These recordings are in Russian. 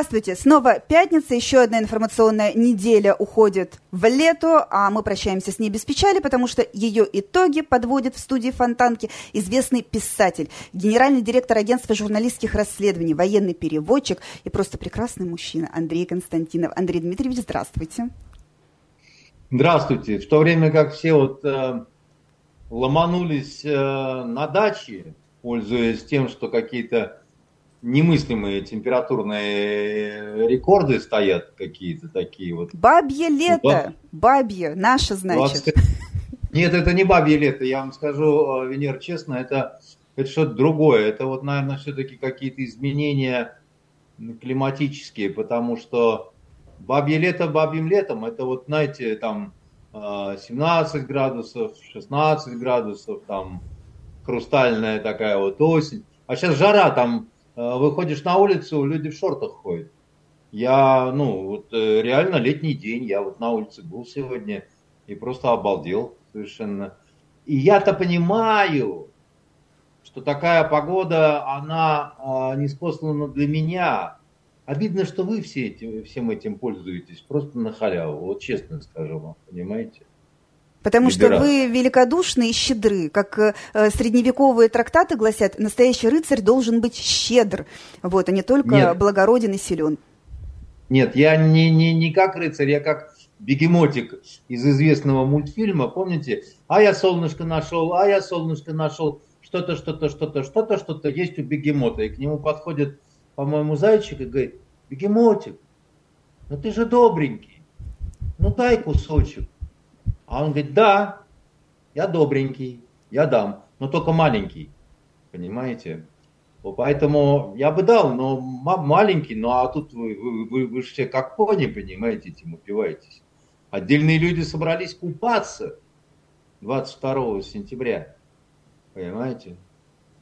Здравствуйте. Снова пятница. Еще одна информационная неделя уходит в лето, а мы прощаемся с ней без печали, потому что ее итоги подводит в студии Фонтанки известный писатель, генеральный директор агентства журналистских расследований, военный переводчик и просто прекрасный мужчина Андрей Константинов. Андрей Дмитриевич, здравствуйте. Здравствуйте. В то время как все вот э, ломанулись э, на даче, пользуясь тем, что какие-то немыслимые температурные рекорды стоят какие-то такие вот. Бабье лето, вот. бабье, наше, значит. 20... Нет, это не бабье лето, я вам скажу, Венер, честно, это, это что-то другое. Это вот, наверное, все-таки какие-то изменения климатические, потому что бабье лето бабьим летом, это вот, знаете, там 17 градусов, 16 градусов, там хрустальная такая вот осень. А сейчас жара, там Э, выходишь на улицу, люди в шортах ходят. Я, ну, вот э, реально летний день, я вот на улице был сегодня и просто обалдел совершенно. И я-то понимаю, что такая погода, она э, не спослана для меня. Обидно, что вы все этим, всем этим пользуетесь, просто на халяву, вот честно скажу вам, понимаете? Потому что вы великодушны и щедры. Как э, средневековые трактаты гласят, настоящий рыцарь должен быть щедр, вот, а не только Нет. благороден и силен. Нет, я не, не, не как рыцарь, я как бегемотик из известного мультфильма, помните? А я солнышко нашел, а я солнышко нашел, что-то, что-то, что-то, что-то, что-то есть у бегемота. И к нему подходит, по-моему, зайчик и говорит, бегемотик, ну ты же добренький, ну дай кусочек. А он говорит, да, я добренький, я дам, но только маленький, понимаете? Поэтому я бы дал, но маленький, ну а тут вы, вы, вы, вы все как пони, понимаете, этим упиваетесь. Отдельные люди собрались купаться 22 сентября, понимаете?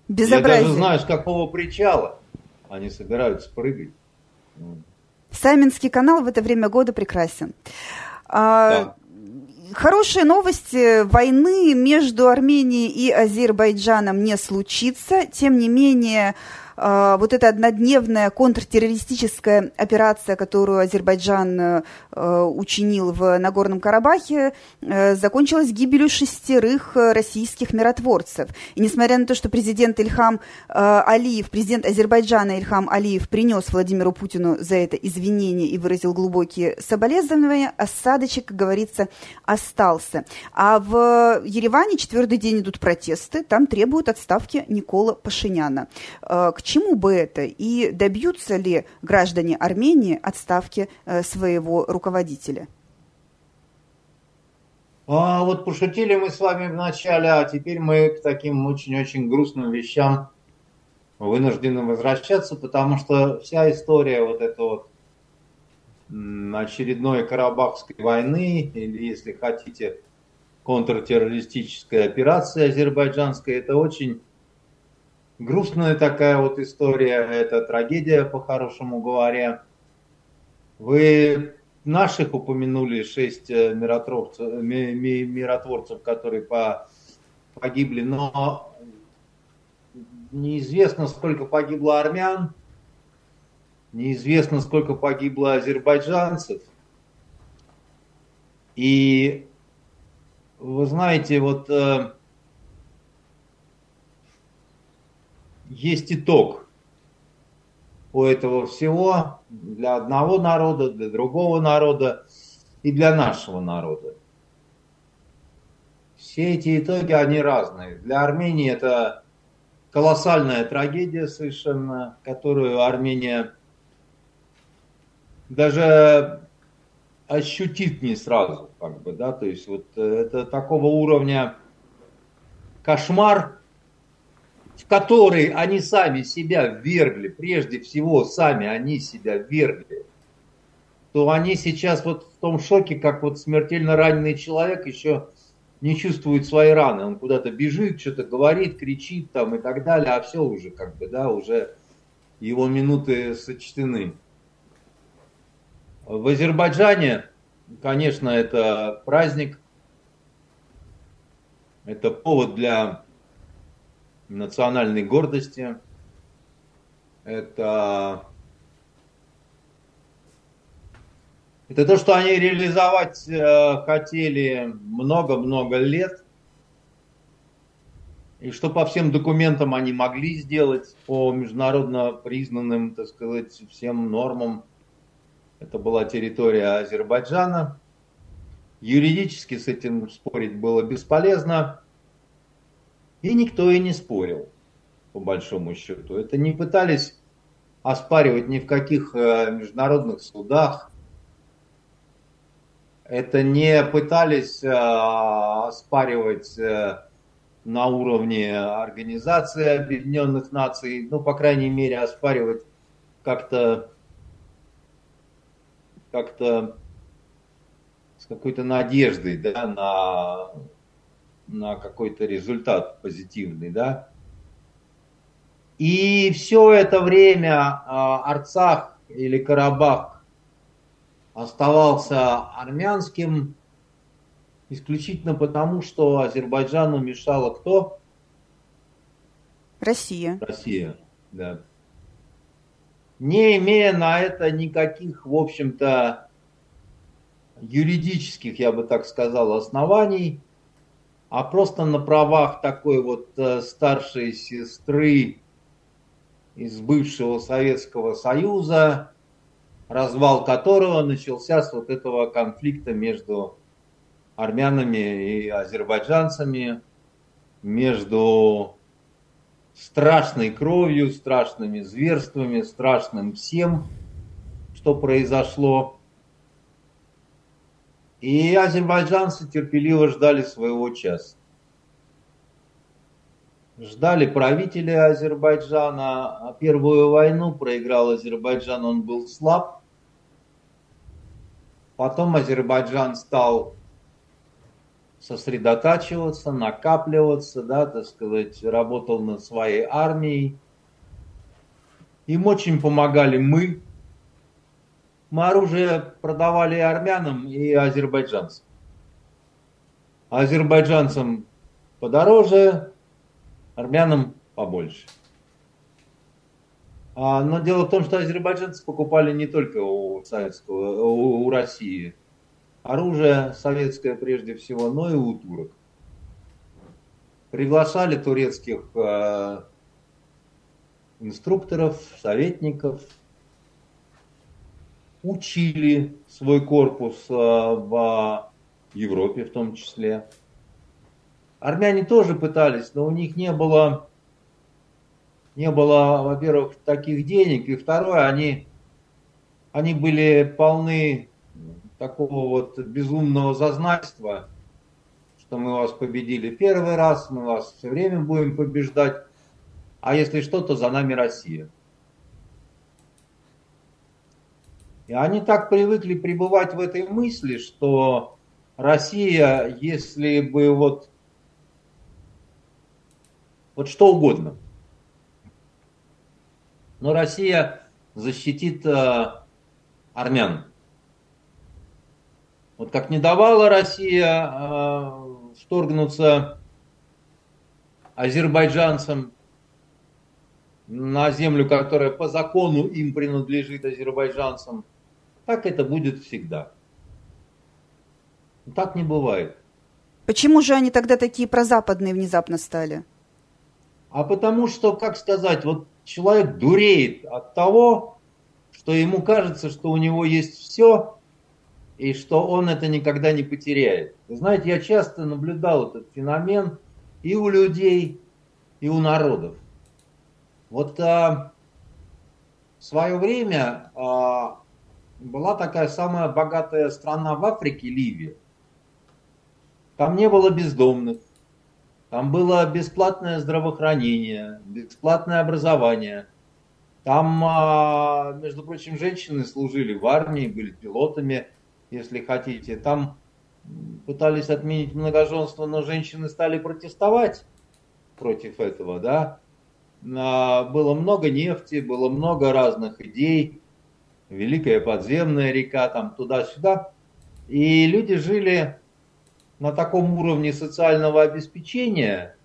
Безобразие. Я даже знаю, с какого причала они собираются прыгать. Саминский канал в это время года прекрасен. А, да. Хорошие новости. Войны между Арменией и Азербайджаном не случится. Тем не менее, вот эта однодневная контртеррористическая операция, которую Азербайджан э, учинил в Нагорном Карабахе, э, закончилась гибелью шестерых э, российских миротворцев. И несмотря на то, что президент Ильхам Алиев, президент Азербайджана Ильхам Алиев принес Владимиру Путину за это извинения и выразил глубокие соболезнования, осадочек, как говорится, остался. А в Ереване четвертый день идут протесты, там требуют отставки Никола Пашиняна. К чему бы это и добьются ли граждане Армении отставки э, своего руководителя? А вот пошутили мы с вами в начале, а теперь мы к таким очень-очень грустным вещам вынуждены возвращаться, потому что вся история вот этой вот очередной Карабахской войны, или, если хотите, контртеррористической операции азербайджанской, это очень грустная такая вот история, это трагедия, по-хорошему говоря. Вы наших упомянули шесть э, миротворцев, миротворцев которые погибли, но неизвестно, сколько погибло армян, неизвестно, сколько погибло азербайджанцев. И вы знаете, вот э, есть итог у этого всего для одного народа, для другого народа и для нашего народа. Все эти итоги, они разные. Для Армении это колоссальная трагедия совершенно, которую Армения даже ощутит не сразу, как бы, да, то есть вот это такого уровня кошмар, в который они сами себя ввергли, прежде всего сами они себя ввергли, то они сейчас вот в том шоке, как вот смертельно раненый человек еще не чувствует свои раны. Он куда-то бежит, что-то говорит, кричит там и так далее, а все уже как бы, да, уже его минуты сочтены. В Азербайджане, конечно, это праздник, это повод для национальной гордости. Это Это то, что они реализовать э, хотели много-много лет, и что по всем документам они могли сделать, по международно признанным, так сказать, всем нормам. Это была территория Азербайджана. Юридически с этим спорить было бесполезно. И никто и не спорил, по большому счету. Это не пытались оспаривать ни в каких э, международных судах, это не пытались э, оспаривать э, на уровне Организации Объединенных Наций, ну, по крайней мере, оспаривать как-то как-то с какой-то надеждой, да, на, на какой-то результат позитивный, да. И все это время э, Арцах или Карабах оставался армянским исключительно потому, что Азербайджану мешала кто? Россия. Россия, да. Не имея на это никаких, в общем-то, юридических, я бы так сказал, оснований, а просто на правах такой вот э, старшей сестры из бывшего Советского Союза, развал которого начался с вот этого конфликта между армянами и азербайджанцами, между страшной кровью, страшными зверствами, страшным всем, что произошло. И азербайджанцы терпеливо ждали своего часа. Ждали правителя Азербайджана. А первую войну проиграл Азербайджан, он был слаб. Потом Азербайджан стал сосредотачиваться, накапливаться, да, так сказать, работал над своей армией. Им очень помогали мы. Мы оружие продавали и армянам, и азербайджанцам. Азербайджанцам подороже, армянам побольше. А, но дело в том, что азербайджанцы покупали не только у советского, у, у России оружие советское прежде всего, но и у турок. Приглашали турецких э, инструкторов, советников, учили свой корпус э, в Европе в том числе. Армяне тоже пытались, но у них не было не было, во-первых, таких денег, и второе, они, они были полны такого вот безумного зазнайства, что мы вас победили первый раз, мы вас все время будем побеждать, а если что, то за нами Россия. И они так привыкли пребывать в этой мысли, что Россия, если бы вот, вот что угодно – но Россия защитит э, армян. Вот как не давала Россия э, вторгнуться азербайджанцам на землю, которая по закону им принадлежит азербайджанцам, так это будет всегда. Так не бывает. Почему же они тогда такие прозападные внезапно стали? А потому что, как сказать, вот человек дуреет от того, что ему кажется, что у него есть все, и что он это никогда не потеряет. Вы знаете, я часто наблюдал этот феномен и у людей, и у народов. Вот а, в свое время а, была такая самая богатая страна в Африке, Ливия. Там не было бездомных, там было бесплатное здравоохранение, бесплатное образование. Там, а, между прочим, женщины служили в армии, были пилотами, если хотите. Там пытались отменить многоженство, но женщины стали протестовать против этого, да. А, было много нефти, было много разных идей. Великая подземная река, там туда-сюда. И люди жили на таком уровне социального обеспечения,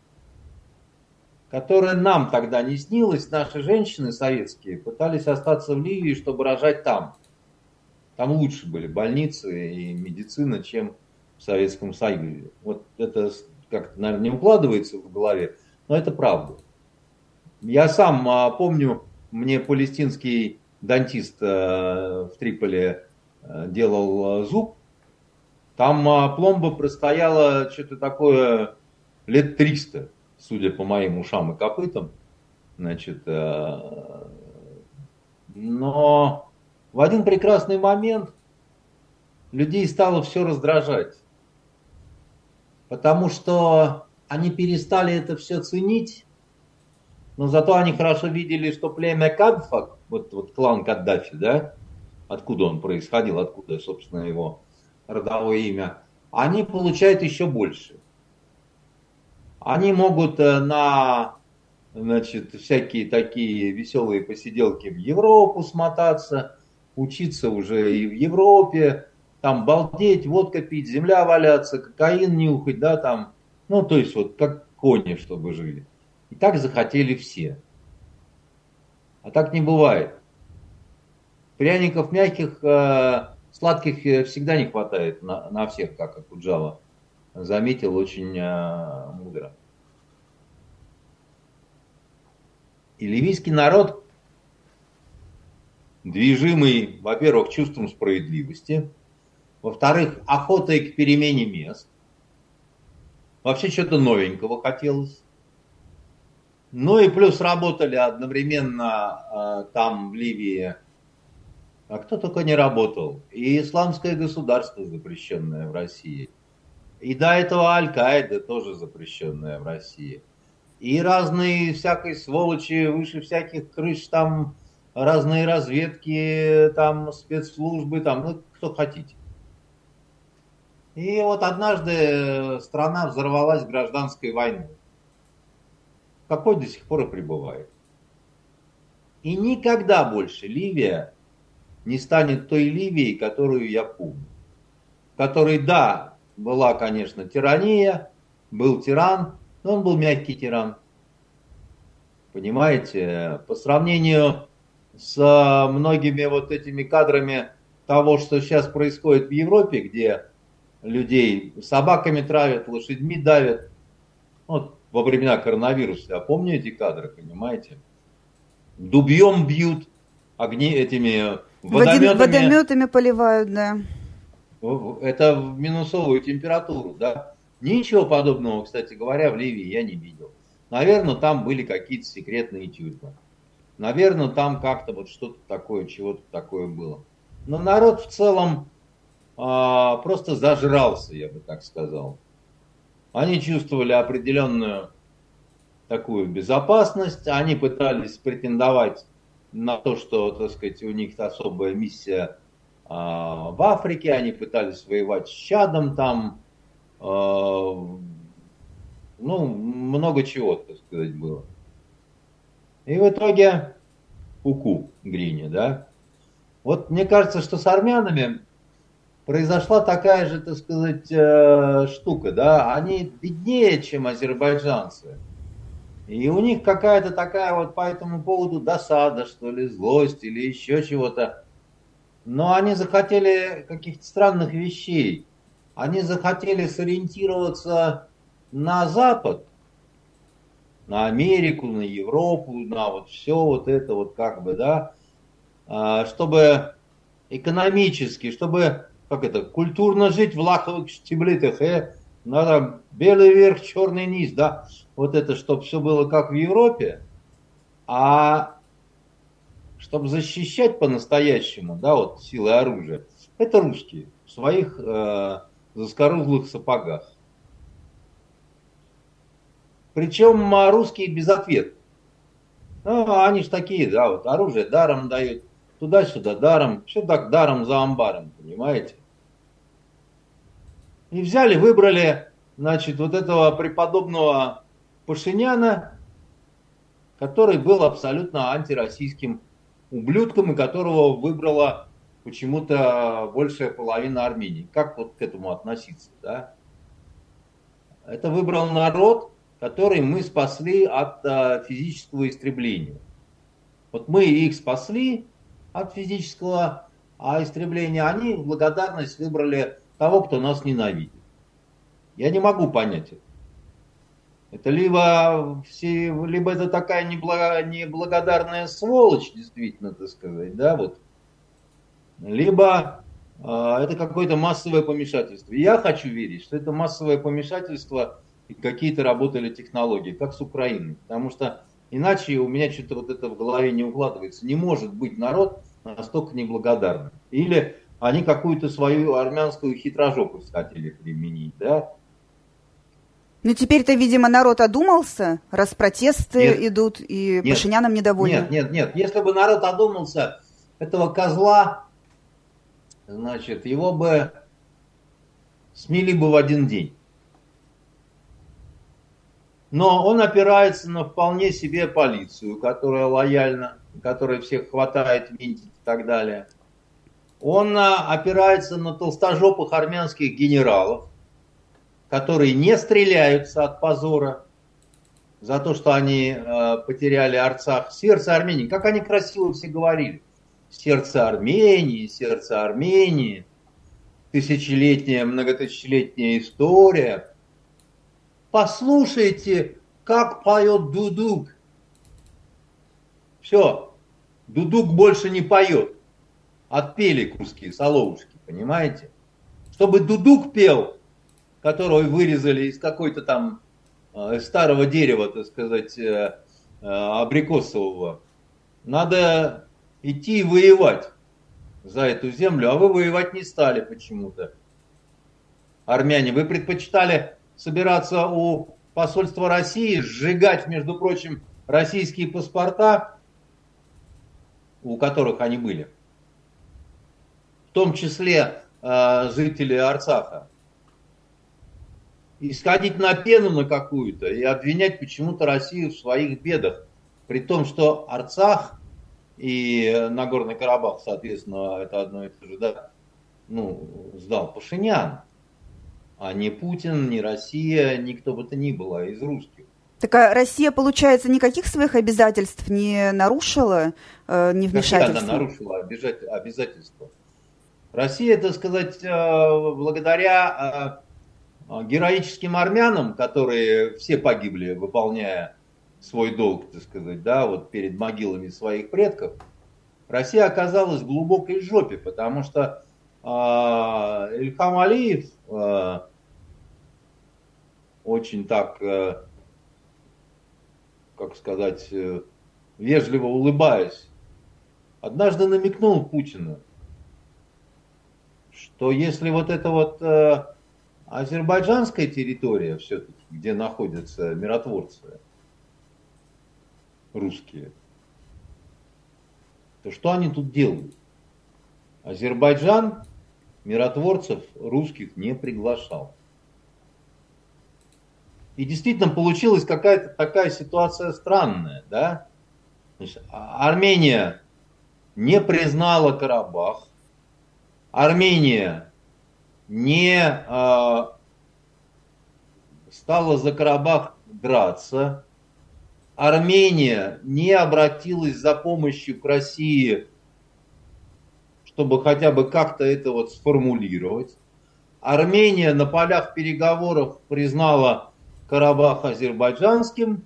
которое нам тогда не снилось, наши женщины советские пытались остаться в Ливии, чтобы рожать там. Там лучше были больницы и медицина, чем в Советском Союзе. Вот это как-то, наверное, не укладывается в голове, но это правда. Я сам а, помню, мне палестинский дантист а, в Триполи а, делал а, зуб. Там пломба простояла что-то такое лет 300, судя по моим ушам и копытам. Значит, но в один прекрасный момент людей стало все раздражать. Потому что они перестали это все ценить, но зато они хорошо видели, что племя Кадфа, вот, вот клан Каддафи, да, откуда он происходил, откуда, собственно, его родовое имя, они получают еще больше. Они могут э, на значит, всякие такие веселые посиделки в Европу смотаться, учиться уже и в Европе, там балдеть, водка пить, земля валяться, кокаин нюхать, да, там, ну, то есть вот как кони, чтобы жили. И так захотели все. А так не бывает. Пряников мягких, э, сладких э, всегда не хватает на, на всех, как Акуджава заметил очень э, мудро. И ливийский народ, движимый, во-первых, чувством справедливости, во-вторых, охотой к перемене мест, вообще что-то новенького хотелось, ну и плюс работали одновременно э, там в Ливии, а кто только не работал, и исламское государство, запрещенное в России, и до этого Аль-Каида, тоже запрещенная в России – и разные всякой сволочи выше всяких крыш, там разные разведки, там спецслужбы, там, ну, кто хотите. И вот однажды страна взорвалась гражданской войной, какой до сих пор и пребывает. И никогда больше Ливия не станет той Ливией, которую я помню. Которой, да, была, конечно, тирания, был тиран, но он был мягкий тиран. Понимаете, по сравнению с многими вот этими кадрами того, что сейчас происходит в Европе, где людей собаками травят, лошадьми давят, вот во времена коронавируса, я помню эти кадры, понимаете? Дубьем бьют, огни этими водометами. Водометами поливают, да. Это в минусовую температуру, да. Ничего подобного, кстати говоря, в Ливии я не видел. Наверное, там были какие-то секретные тюрьмы. Наверное, там как-то вот что-то такое, чего-то такое было. Но народ в целом а, просто зажрался, я бы так сказал. Они чувствовали определенную такую безопасность, они пытались претендовать на то, что, так сказать, у них особая миссия а, в Африке, они пытались воевать с Чадом там, а, ну, много чего, так сказать, было. И в итоге уку Грине, да. Вот мне кажется, что с армянами произошла такая же, так сказать, э, штука, да. Они беднее, чем азербайджанцы. И у них какая-то такая вот по этому поводу досада, что ли, злость или еще чего-то. Но они захотели каких-то странных вещей они захотели сориентироваться на Запад, на Америку, на Европу, на вот все вот это вот как бы, да, а, чтобы экономически, чтобы, как это, культурно жить в лаковых штиблетах, э, надо белый верх, черный низ, да, вот это, чтобы все было как в Европе, а чтобы защищать по-настоящему, да, вот силы оружия, это русские в своих э, заскорузлых сапогах. Причем а, русские без ответа. Ну, они же такие, да, вот оружие даром дают, туда-сюда даром, все так даром за амбаром, понимаете? И взяли, выбрали, значит, вот этого преподобного Пашиняна, который был абсолютно антироссийским ублюдком, и которого выбрала почему-то большая половина Армении. Как вот к этому относиться, да? Это выбрал народ, который мы спасли от а, физического истребления. Вот мы их спасли от физического, а истребление, они в благодарность выбрали того, кто нас ненавидит. Я не могу понять это. Это либо, все, либо это такая неблаго, неблагодарная сволочь, действительно, так сказать, да, вот, либо э, это какое-то массовое помешательство. Я хочу верить, что это массовое помешательство и какие-то работали технологии, как с Украиной, потому что иначе у меня что-то вот это в голове не укладывается. Не может быть народ настолько неблагодарным. Или они какую-то свою армянскую хитрожопость хотели применить, да, ну, теперь-то, видимо, народ одумался, раз протесты нет, идут, и нет, Пашиняном недовольны. Нет, нет, нет. Если бы народ одумался, этого козла, значит, его бы смели бы в один день. Но он опирается на вполне себе полицию, которая лояльна, которая всех хватает, видит и так далее. Он а, опирается на толстожопых армянских генералов, которые не стреляются от позора за то, что они э, потеряли Арцах, сердце Армении. Как они красиво все говорили. Сердце Армении, сердце Армении, тысячелетняя, многотысячелетняя история. Послушайте, как поет Дудук. Все, Дудук больше не поет. Отпели куски, соловушки, понимаете? Чтобы Дудук пел, которую вырезали из какой-то там э, старого дерева, так сказать, э, э, абрикосового. Надо идти воевать за эту землю, а вы воевать не стали почему-то. Армяне, вы предпочитали собираться у посольства России, сжигать, между прочим, российские паспорта, у которых они были, в том числе э, жители Арцаха. Исходить на пену на какую-то и обвинять почему-то Россию в своих бедах. При том, что Арцах и Нагорный Карабах, соответственно, это одно и то же, да, ну, сдал Пашинян, а не Путин, не Россия, никто бы то ни было из русских. Так а Россия, получается, никаких своих обязательств не нарушила, э, не вмешательства? Какие она нарушила обязательства? Россия, так сказать, э, благодаря э, а, героическим армянам, которые все погибли, выполняя свой долг, так сказать, да, вот перед могилами своих предков, Россия оказалась в глубокой жопе, потому что э, Ильхам Алиев э, очень так, э, как сказать, э, вежливо улыбаясь, однажды намекнул Путину, что если вот это вот э, азербайджанская территория все-таки, где находятся миротворцы русские, то что они тут делают? Азербайджан миротворцев русских не приглашал. И действительно получилась какая-то такая ситуация странная, да? Значит, Армения не признала Карабах, Армения не э, стала за Карабах драться, Армения не обратилась за помощью к России, чтобы хотя бы как-то это вот сформулировать. Армения на полях переговоров признала Карабах азербайджанским,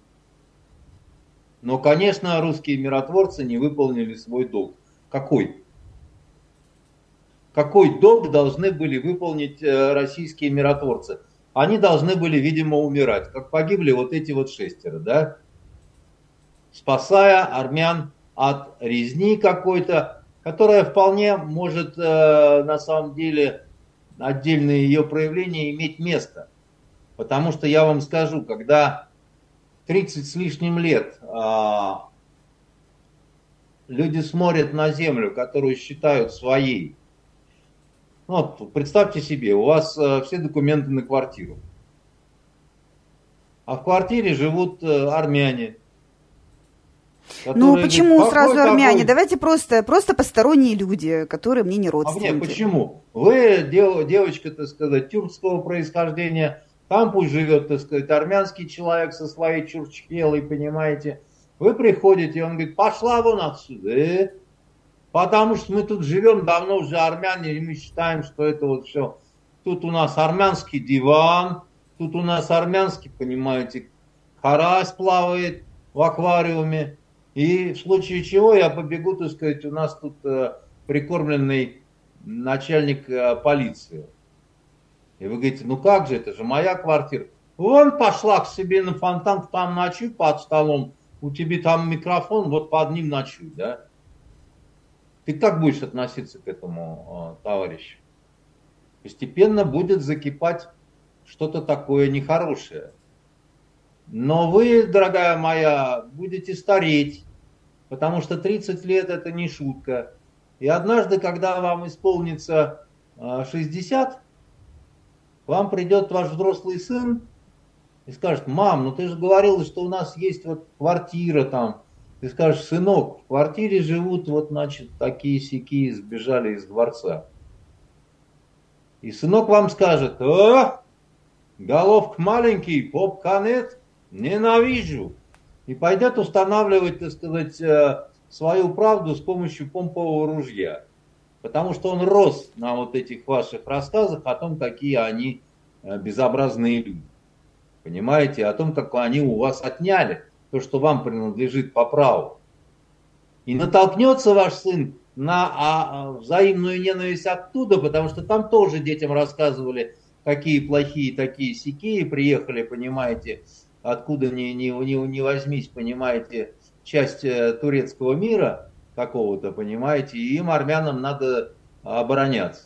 но, конечно, русские миротворцы не выполнили свой долг. Какой? какой долг должны были выполнить э, российские миротворцы. Они должны были, видимо, умирать, как погибли вот эти вот шестеро, да, спасая армян от резни какой-то, которая вполне может э, на самом деле отдельные ее проявления иметь место. Потому что я вам скажу, когда 30 с лишним лет а, люди смотрят на землю, которую считают своей, ну, вот, представьте себе, у вас э, все документы на квартиру. А в квартире живут э, армяне. Ну почему говорят, сразу армяне? Какой? Давайте просто, просто посторонние люди, которые мне не родственники. А нет, почему? Вы дев, девочка, так сказать, тюркского происхождения, там пусть живет, так сказать, армянский человек со своей чурчхелой, понимаете. Вы приходите, и он говорит, пошла вон отсюда, э? Потому что мы тут живем давно уже армяне, и мы считаем, что это вот все. Тут у нас армянский диван, тут у нас армянский, понимаете, карась плавает в аквариуме. И в случае чего я побегу, так сказать, у нас тут э, прикормленный начальник э, полиции. И вы говорите, ну как же, это же моя квартира. Вон пошла к себе на фонтан, там ночуй под столом, у тебя там микрофон, вот под ним ночуй, да? Ты как будешь относиться к этому э, товарищу? Постепенно будет закипать что-то такое нехорошее. Но вы, дорогая моя, будете стареть, потому что 30 лет это не шутка. И однажды, когда вам исполнится 60, э, вам придет ваш взрослый сын и скажет, мам, ну ты же говорила, что у нас есть вот квартира там. Ты скажешь, сынок, в квартире живут вот, значит, такие сики сбежали из дворца. И сынок вам скажет, о, головка маленький, поп канет, ненавижу. И пойдет устанавливать, так сказать, э, свою правду с помощью помпового ружья. Потому что он рос на вот этих ваших рассказах о том, какие они э, безобразные люди. Понимаете? О том, как они у вас отняли то, что вам принадлежит по праву. И натолкнется ваш сын на а, а, взаимную ненависть оттуда, потому что там тоже детям рассказывали, какие плохие такие сики, приехали, понимаете, откуда ни, ни, ни, ни возьмись, понимаете, часть э, турецкого мира какого-то, понимаете, и им, армянам, надо обороняться.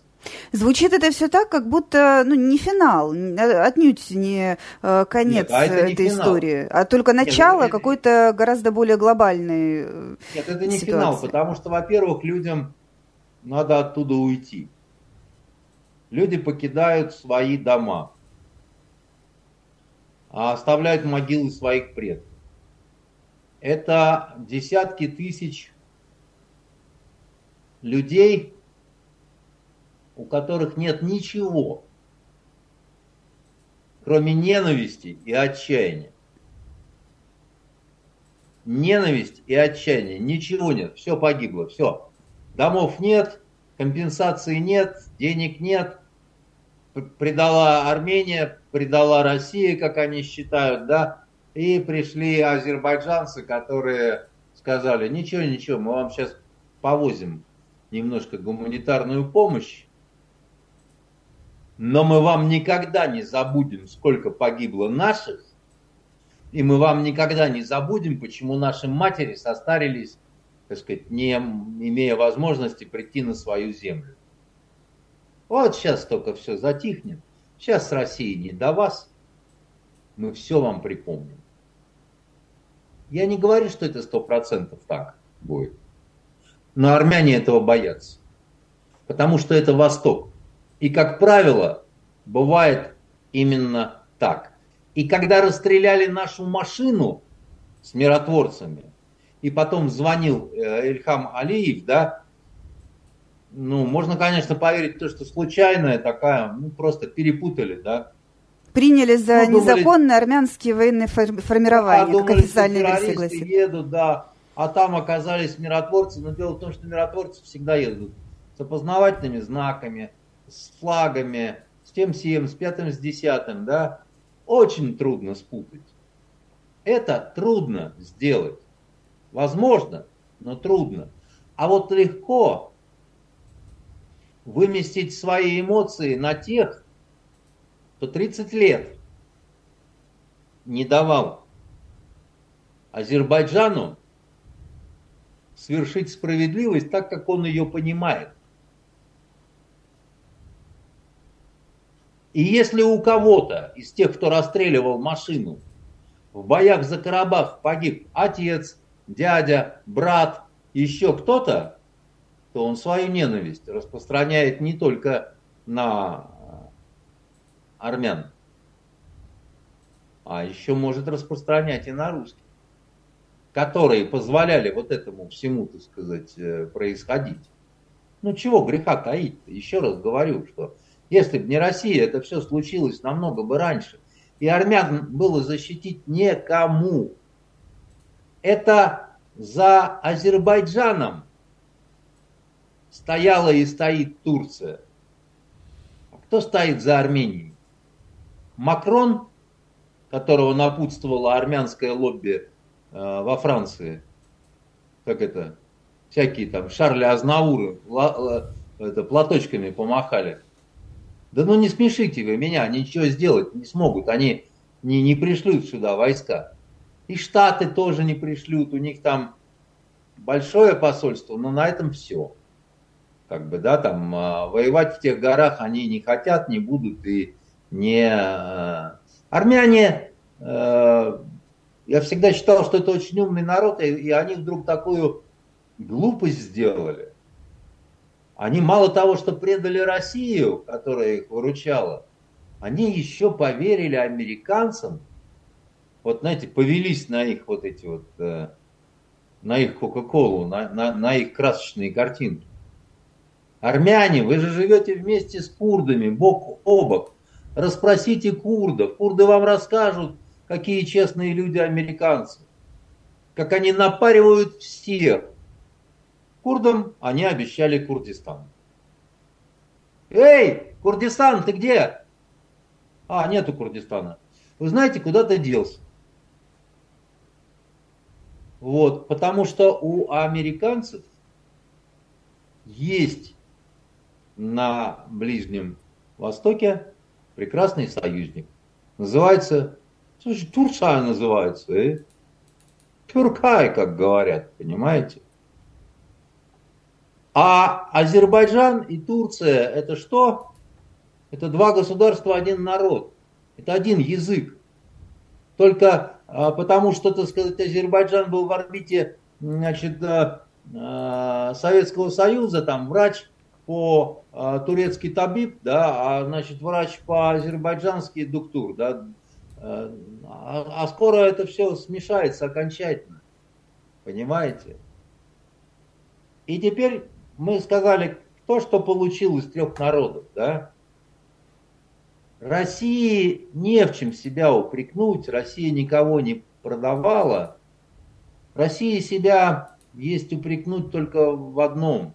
Звучит это все так, как будто ну, не финал, отнюдь не э, конец Нет, а это не этой финал. истории, а только начало Нет, какой-то гораздо более глобальной э, Нет, это не ситуации. финал, потому что, во-первых, людям надо оттуда уйти. Люди покидают свои дома, а оставляют могилы своих предков. Это десятки тысяч людей, у которых нет ничего, кроме ненависти и отчаяния. Ненависть и отчаяние, ничего нет, все погибло, все. Домов нет, компенсации нет, денег нет, предала Армения, предала Россия, как они считают, да, и пришли азербайджанцы, которые сказали, ничего, ничего, мы вам сейчас повозим немножко гуманитарную помощь, но мы вам никогда не забудем, сколько погибло наших, и мы вам никогда не забудем, почему наши матери состарились, так сказать, не имея возможности прийти на свою землю. Вот сейчас только все затихнет. Сейчас с Россией не до вас. Мы все вам припомним. Я не говорю, что это сто процентов так будет. Но армяне этого боятся. Потому что это Восток. И, как правило, бывает именно так. И когда расстреляли нашу машину с миротворцами, и потом звонил э, Ильхам Алиев, да, ну, можно, конечно, поверить в то, что случайная такая, ну, просто перепутали, да. Приняли за ну, думали, незаконные армянские военные формирования, да, думали, как официальная версия гласит. едут, да, а там оказались миротворцы, но дело в том, что миротворцы всегда едут с опознавательными знаками, с флагами, с тем всем, с пятым, с десятым, да, очень трудно спутать. Это трудно сделать. Возможно, но трудно. А вот легко выместить свои эмоции на тех, кто 30 лет не давал Азербайджану свершить справедливость так, как он ее понимает. И если у кого-то из тех, кто расстреливал машину, в боях за Карабах погиб отец, дядя, брат, еще кто-то, то он свою ненависть распространяет не только на армян, а еще может распространять и на русских, которые позволяли вот этому всему, так сказать, э, происходить. Ну чего греха таить -то? Еще раз говорю, что если бы не Россия, это все случилось намного бы раньше. И армян было защитить некому. Это за Азербайджаном стояла и стоит Турция. А кто стоит за Арменией? Макрон, которого напутствовало армянское лобби во Франции. Как это? Всякие там Шарли Азнауры это, платочками помахали. Да ну не смешите вы меня, ничего сделать не смогут. Они не, не пришлют сюда войска. И Штаты тоже не пришлют, у них там большое посольство, но на этом все. Как бы, да, там э, воевать в тех горах они не хотят, не будут и не... Э, армяне, э, я всегда считал, что это очень умный народ, и, и они вдруг такую глупость сделали. Они мало того, что предали Россию, которая их выручала, они еще поверили американцам, вот знаете, повелись на их вот эти вот на их Кока-Колу, на, на, на их красочные картинки. Армяне, вы же живете вместе с курдами, бок о бок. Распросите курдов. Курды вам расскажут, какие честные люди американцы. Как они напаривают всех. Курдам они обещали Курдистан. Эй, Курдистан, ты где? А, нету Курдистана. Вы знаете, куда ты делся? Вот, потому что у американцев есть на Ближнем Востоке прекрасный союзник. Называется, слушай, Турция называется, э? Тюркай, как говорят, понимаете? А Азербайджан и Турция это что? Это два государства, один народ. Это один язык. Только а, потому что, так сказать, Азербайджан был в орбите значит, э, э, Советского Союза, там врач по э, турецкий табиб, да, а значит врач по азербайджанский дуктур, да, а, а скоро это все смешается окончательно, понимаете? И теперь мы сказали, кто что получил из трех народов, да, России не в чем себя упрекнуть, Россия никого не продавала. Россия себя есть упрекнуть только в одном,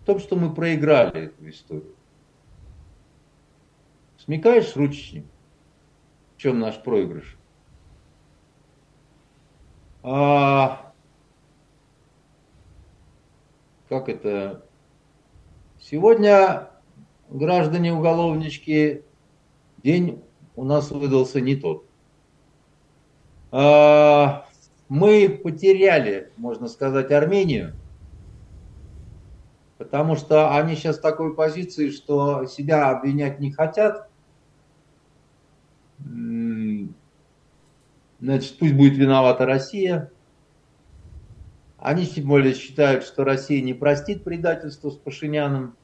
в том, что мы проиграли эту историю. Смекаешь, ручечник, в чем наш проигрыш? А, как это? Сегодня граждане-уголовнички, день у нас выдался не тот. А, мы потеряли, можно сказать, Армению, потому что они сейчас в такой позиции, что себя обвинять не хотят. Значит, пусть будет виновата Россия. Они тем более считают, что Россия не простит предательство с Пашиняном.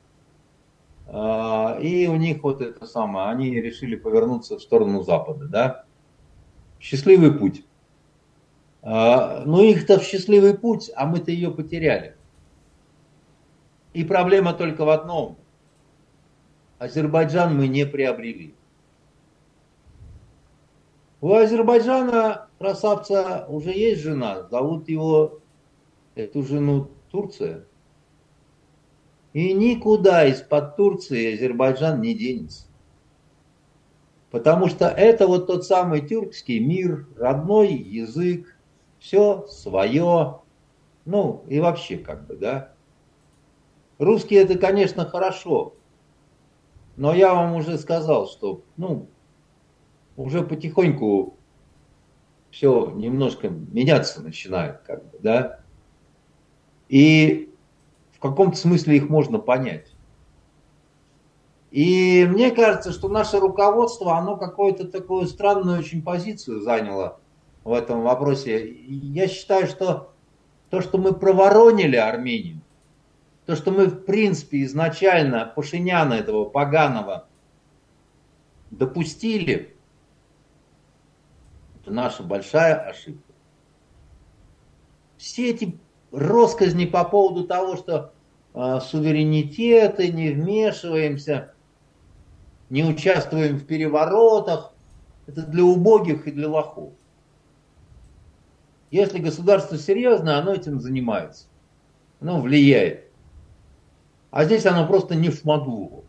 А, и у них вот это самое, они решили повернуться в сторону Запада, да. Счастливый путь. А, но их-то в счастливый путь, а мы-то ее потеряли. И проблема только в одном. Азербайджан мы не приобрели. У Азербайджана, красавца, уже есть жена. Зовут его, эту жену Турция. И никуда из-под Турции Азербайджан не денется. Потому что это вот тот самый тюркский мир, родной язык, все свое, ну и вообще как бы, да. Русские это, конечно, хорошо, но я вам уже сказал, что, ну, уже потихоньку все немножко меняться начинает, как бы, да. И каком-то смысле их можно понять. И мне кажется, что наше руководство, оно какую-то такую странную очень позицию заняло в этом вопросе. Я считаю, что то, что мы проворонили Армению, то, что мы, в принципе, изначально Пашиняна этого поганого допустили, это наша большая ошибка. Все эти росказни по поводу того, что э, суверенитеты, не вмешиваемся, не участвуем в переворотах, это для убогих и для лохов. Если государство серьезно, оно этим занимается. Оно влияет. а здесь оно просто не в моду.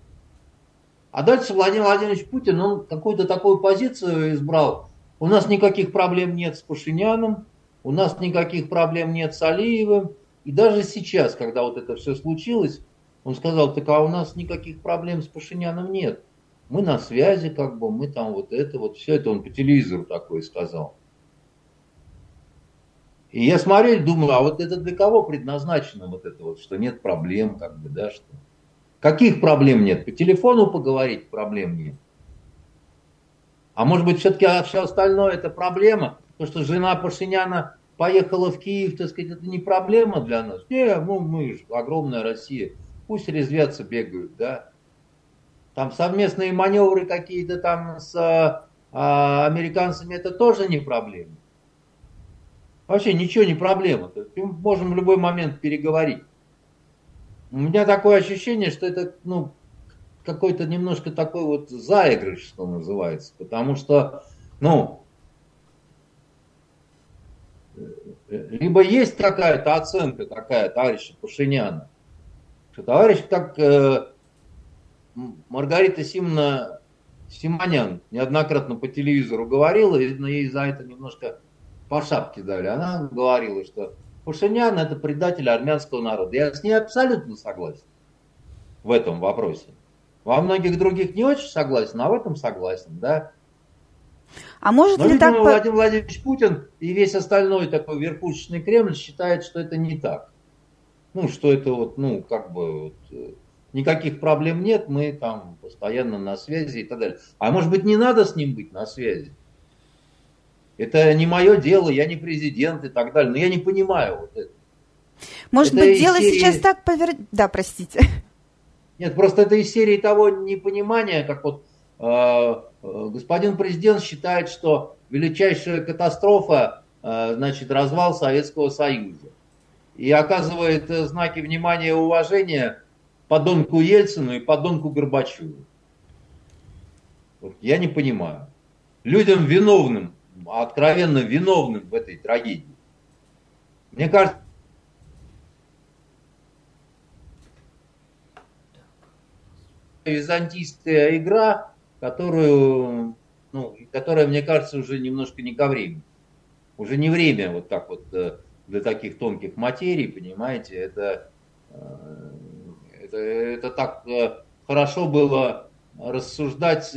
А дальше Владимир Владимирович Путин, он какую-то такую позицию избрал. У нас никаких проблем нет с Пашиняном, у нас никаких проблем нет с Алиевым. И даже сейчас, когда вот это все случилось, он сказал, так а у нас никаких проблем с Пашиняном нет. Мы на связи, как бы, мы там вот это, вот все это он по телевизору такое сказал. И я смотрел, думаю, а вот это для кого предназначено вот это вот, что нет проблем, как бы, да, что Каких проблем нет? По телефону поговорить проблем нет. А может быть, все-таки все остальное это проблема? То, что жена Пашиняна поехала в Киев, так сказать, это не проблема для нас. Не, ну мы же огромная Россия. Пусть резвятся, бегают, да. Там совместные маневры какие-то там с а, американцами, это тоже не проблема. Вообще ничего не проблема. Мы можем в любой момент переговорить. У меня такое ощущение, что это, ну, какой-то немножко такой вот заигрыш, что называется. Потому что, ну, либо есть какая-то оценка такая товарища Пашиняна, что товарищ, как э, Маргарита Симона Симонян неоднократно по телевизору говорила, видно, ей за это немножко по шапке дали. Она говорила, что Пашинян это предатель армянского народа. Я с ней абсолютно согласен в этом вопросе. Во многих других не очень согласен, а в этом согласен, да. А может Но, ли видимо, так... Владимир Владимирович Путин и весь остальной такой верхушечный Кремль считает, что это не так. Ну, что это вот, ну, как бы, вот, э, никаких проблем нет, мы там постоянно на связи и так далее. А может быть, не надо с ним быть на связи? Это не мое дело, я не президент и так далее. Но я не понимаю вот это. Может это быть, дело серии... сейчас так повер... Да, простите. Нет, просто это из серии того непонимания, как вот э, э, господин президент считает, что величайшая катастрофа, э, значит, развал Советского Союза. И оказывает э, знаки внимания и уважения подонку Ельцину и подонку Горбачеву. Я не понимаю. Людям виновным откровенно виновным в этой трагедии. Мне кажется, византийская игра, которую, ну, которая, мне кажется, уже немножко не ко времени. Уже не время вот так вот э, для таких тонких материй, понимаете, это, э, это, это так э, хорошо было рассуждать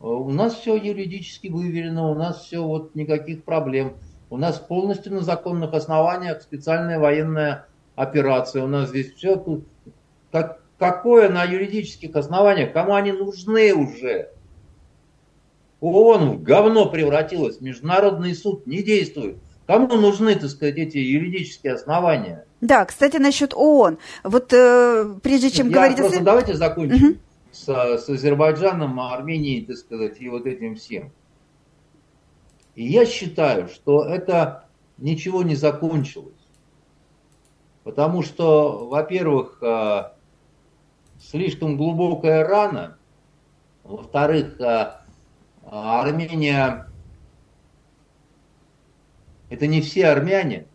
у нас все юридически выверено, у нас все вот никаких проблем. У нас полностью на законных основаниях специальная военная операция. У нас здесь все. Как, какое на юридических основаниях? Кому они нужны уже? ООН в говно превратилось, Международный суд не действует. Кому нужны, так сказать, эти юридические основания? Да, кстати, насчет ООН. Вот э, прежде чем Я говорить... Просто о... давайте закончим. Угу с, с Азербайджаном, Арменией, так сказать, и вот этим всем. И я считаю, что это ничего не закончилось. Потому что, во-первых, а, слишком глубокая рана, во-вторых, а, Армения это не все армяне.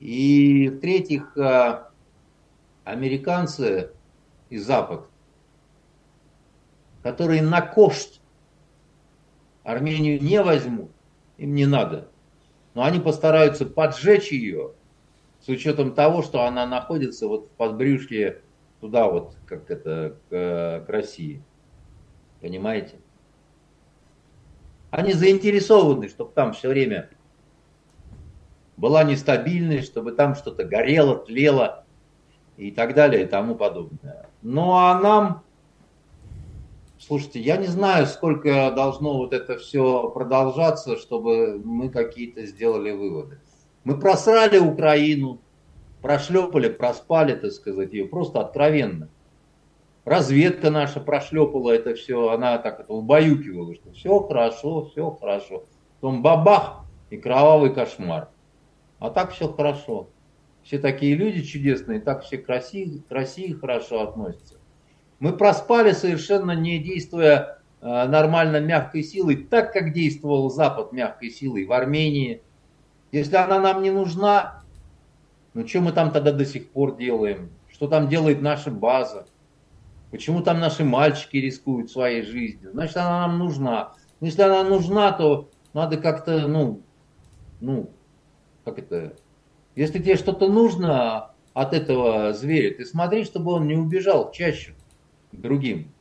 И в-третьих, а, американцы и Запад, которые на кошт Армению не возьмут, им не надо. Но они постараются поджечь ее с учетом того, что она находится вот в подбрюшье туда вот, как это, к, к России. Понимаете? Они заинтересованы, чтобы там все время была нестабильность, чтобы там что-то горело, тлело и так далее и тому подобное. Ну а нам, слушайте, я не знаю, сколько должно вот это все продолжаться, чтобы мы какие-то сделали выводы. Мы просрали Украину, прошлепали, проспали, так сказать, ее просто откровенно. Разведка наша прошлепала это все, она так это убаюкивала, что все хорошо, все хорошо. Потом бабах и кровавый кошмар. А так все хорошо все такие люди чудесные, так все к России, хорошо относятся. Мы проспали совершенно не действуя э, нормально мягкой силой, так как действовал Запад мягкой силой в Армении. Если она нам не нужна, Ну что мы там тогда до сих пор делаем? Что там делает наша база? Почему там наши мальчики рискуют своей жизнью? Значит, она нам нужна. Но если она нужна, то надо как-то, ну, ну, как это, если тебе что-то нужно от этого зверя, ты смотри, чтобы он не убежал чаще к другим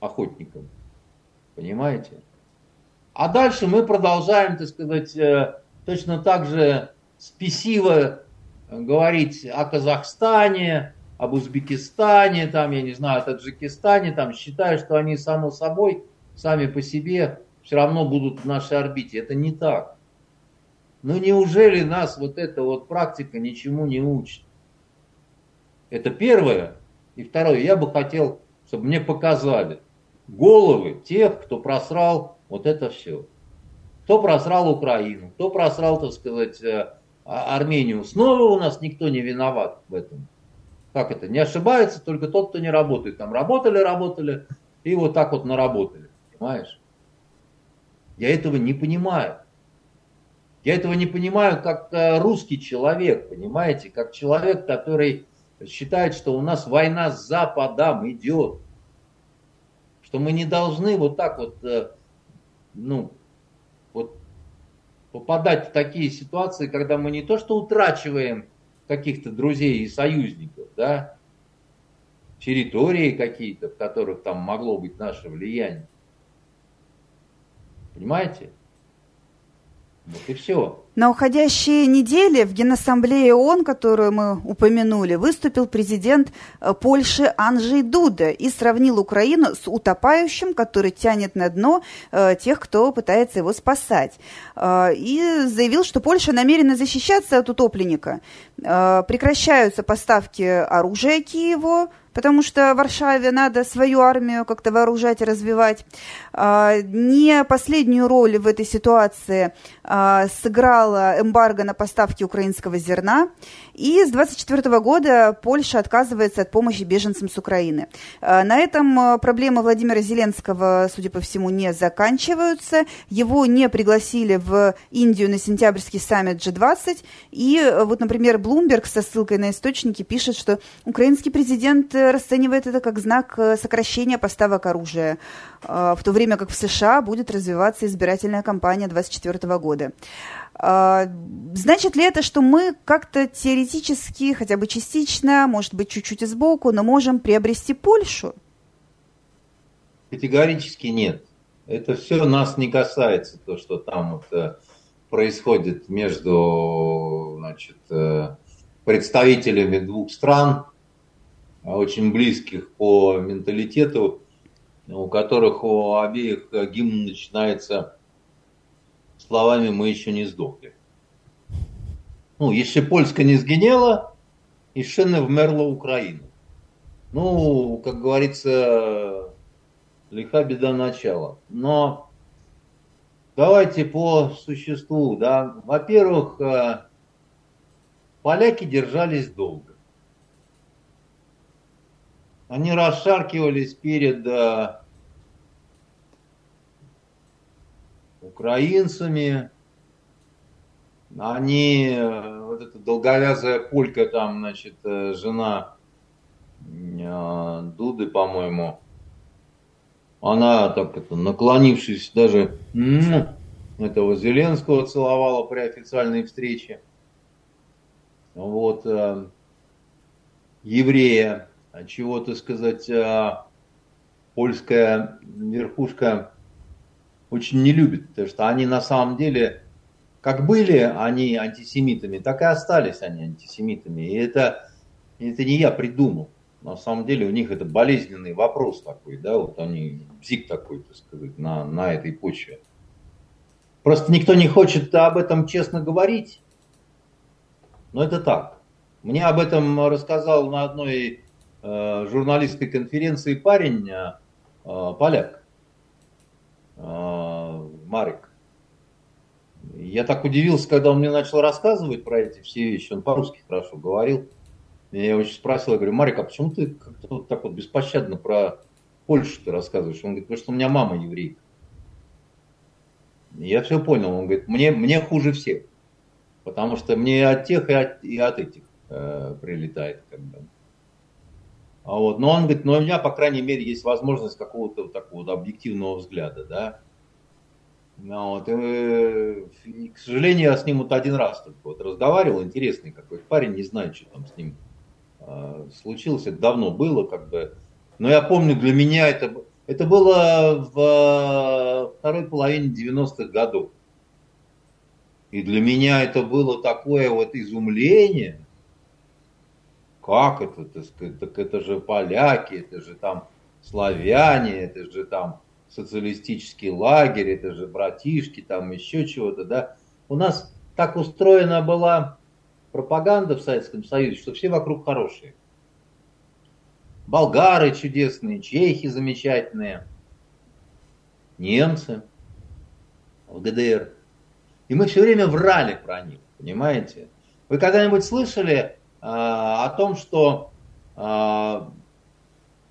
охотникам. Понимаете? А дальше мы продолжаем, так сказать, э, точно так же спесиво говорить о Казахстане, об Узбекистане, там, я не знаю, о Таджикистане, там, считая, что они само собой, сами по себе все равно будут в нашей орбите. Это не так. Ну неужели нас вот эта вот практика ничему не учит? Это первое. И второе, я бы хотел, чтобы мне показали головы тех, кто просрал вот это все. Кто просрал Украину, кто просрал, так сказать, э, а, Армению. Снова у нас никто не виноват в этом. Как это? Не ошибается только тот, кто не работает. Там работали, работали и вот так вот наработали. Понимаешь? Я этого не понимаю. Я этого не понимаю как э, русский человек, понимаете? Как человек, который считает, что у нас война с Западом идет. Что мы не должны вот так вот э, ну, попадать в такие ситуации, когда мы не то что утрачиваем каких-то друзей и союзников, да, территории какие-то, в которых там могло быть наше влияние. Понимаете? Вот и все. На уходящей неделе в Генассамблее ООН, которую мы упомянули, выступил президент э, Польши Анджей Дуда и сравнил Украину с утопающим, который тянет на дно э, тех, кто пытается его спасать. Э, и заявил, что Польша намерена защищаться от утопленника. Прекращаются поставки оружия Киеву, потому что Варшаве надо свою армию как-то вооружать и развивать. А, не последнюю роль в этой ситуации а, сыграла эмбарго на поставки украинского зерна. И с 24 года Польша отказывается от помощи беженцам с Украины. А, на этом проблемы Владимира Зеленского, судя по всему, не заканчиваются. Его не пригласили в Индию на сентябрьский саммит G20. И вот, например, Bloomberg со ссылкой на источники пишет, что украинский президент расценивает это как знак э, сокращения поставок оружия, э, в то время как в США будет развиваться избирательная кампания 2024 года. Э, значит ли это, что мы как-то теоретически, хотя бы частично, может быть, чуть-чуть и сбоку, но можем приобрести Польшу? Категорически нет. Это все нас не касается, то, что там вот происходит между значит, представителями двух стран, очень близких по менталитету, у которых у обеих гимн начинается словами «мы еще не сдохли». Ну, если Польска не сгинела, и шины вмерла Украина. Ну, как говорится, лиха беда начала. Но давайте по существу, да. Во-первых, э, поляки держались долго. Они расшаркивались перед э, украинцами. Они, э, вот эта долговязая полька там, значит, э, жена Дуды, по-моему, она так это, наклонившись даже этого Зеленского целовала при официальной встрече. Вот, еврея чего, то сказать, а, польская верхушка очень не любит, потому что они на самом деле, как были они антисемитами, так и остались они антисемитами. И это, это не я придумал. На самом деле у них это болезненный вопрос такой, да, вот они, бзик такой, так сказать, на, на этой почве. Просто никто не хочет об этом честно говорить, но это так. Мне об этом рассказал на одной журналистской конференции парень, э, э, поляк, Марик. Я так удивился, когда он мне начал рассказывать про эти все вещи. Он по-русски хорошо говорил. Я очень спросил, я говорю, Марик, а почему ты как-то вот так вот беспощадно про Польшу ты рассказываешь? Он говорит, потому что у меня мама еврейка. Я все понял. Он говорит, мне, мне хуже всех. Потому что мне от тех и от, и от этих. э, прилетает. Как бы. А вот, но он говорит, но у меня, по крайней мере, есть возможность какого-то такого вот объективного взгляда, да. Ну, вот, и, и, к сожалению, я с ним вот один раз только вот разговаривал, интересный какой-то парень, не знаю, что там с ним э, случилось, это давно было, как бы. Но я помню, для меня это, это было в второй половине 90-х годов. И для меня это было такое вот изумление, как это, так сказать, так это же поляки, это же там славяне, это же там социалистический лагерь, это же братишки, там еще чего-то, да. У нас так устроена была пропаганда в Советском Союзе, что все вокруг хорошие. Болгары чудесные, чехи замечательные, немцы в ГДР. И мы все время врали про них, понимаете? Вы когда-нибудь слышали о том, что а,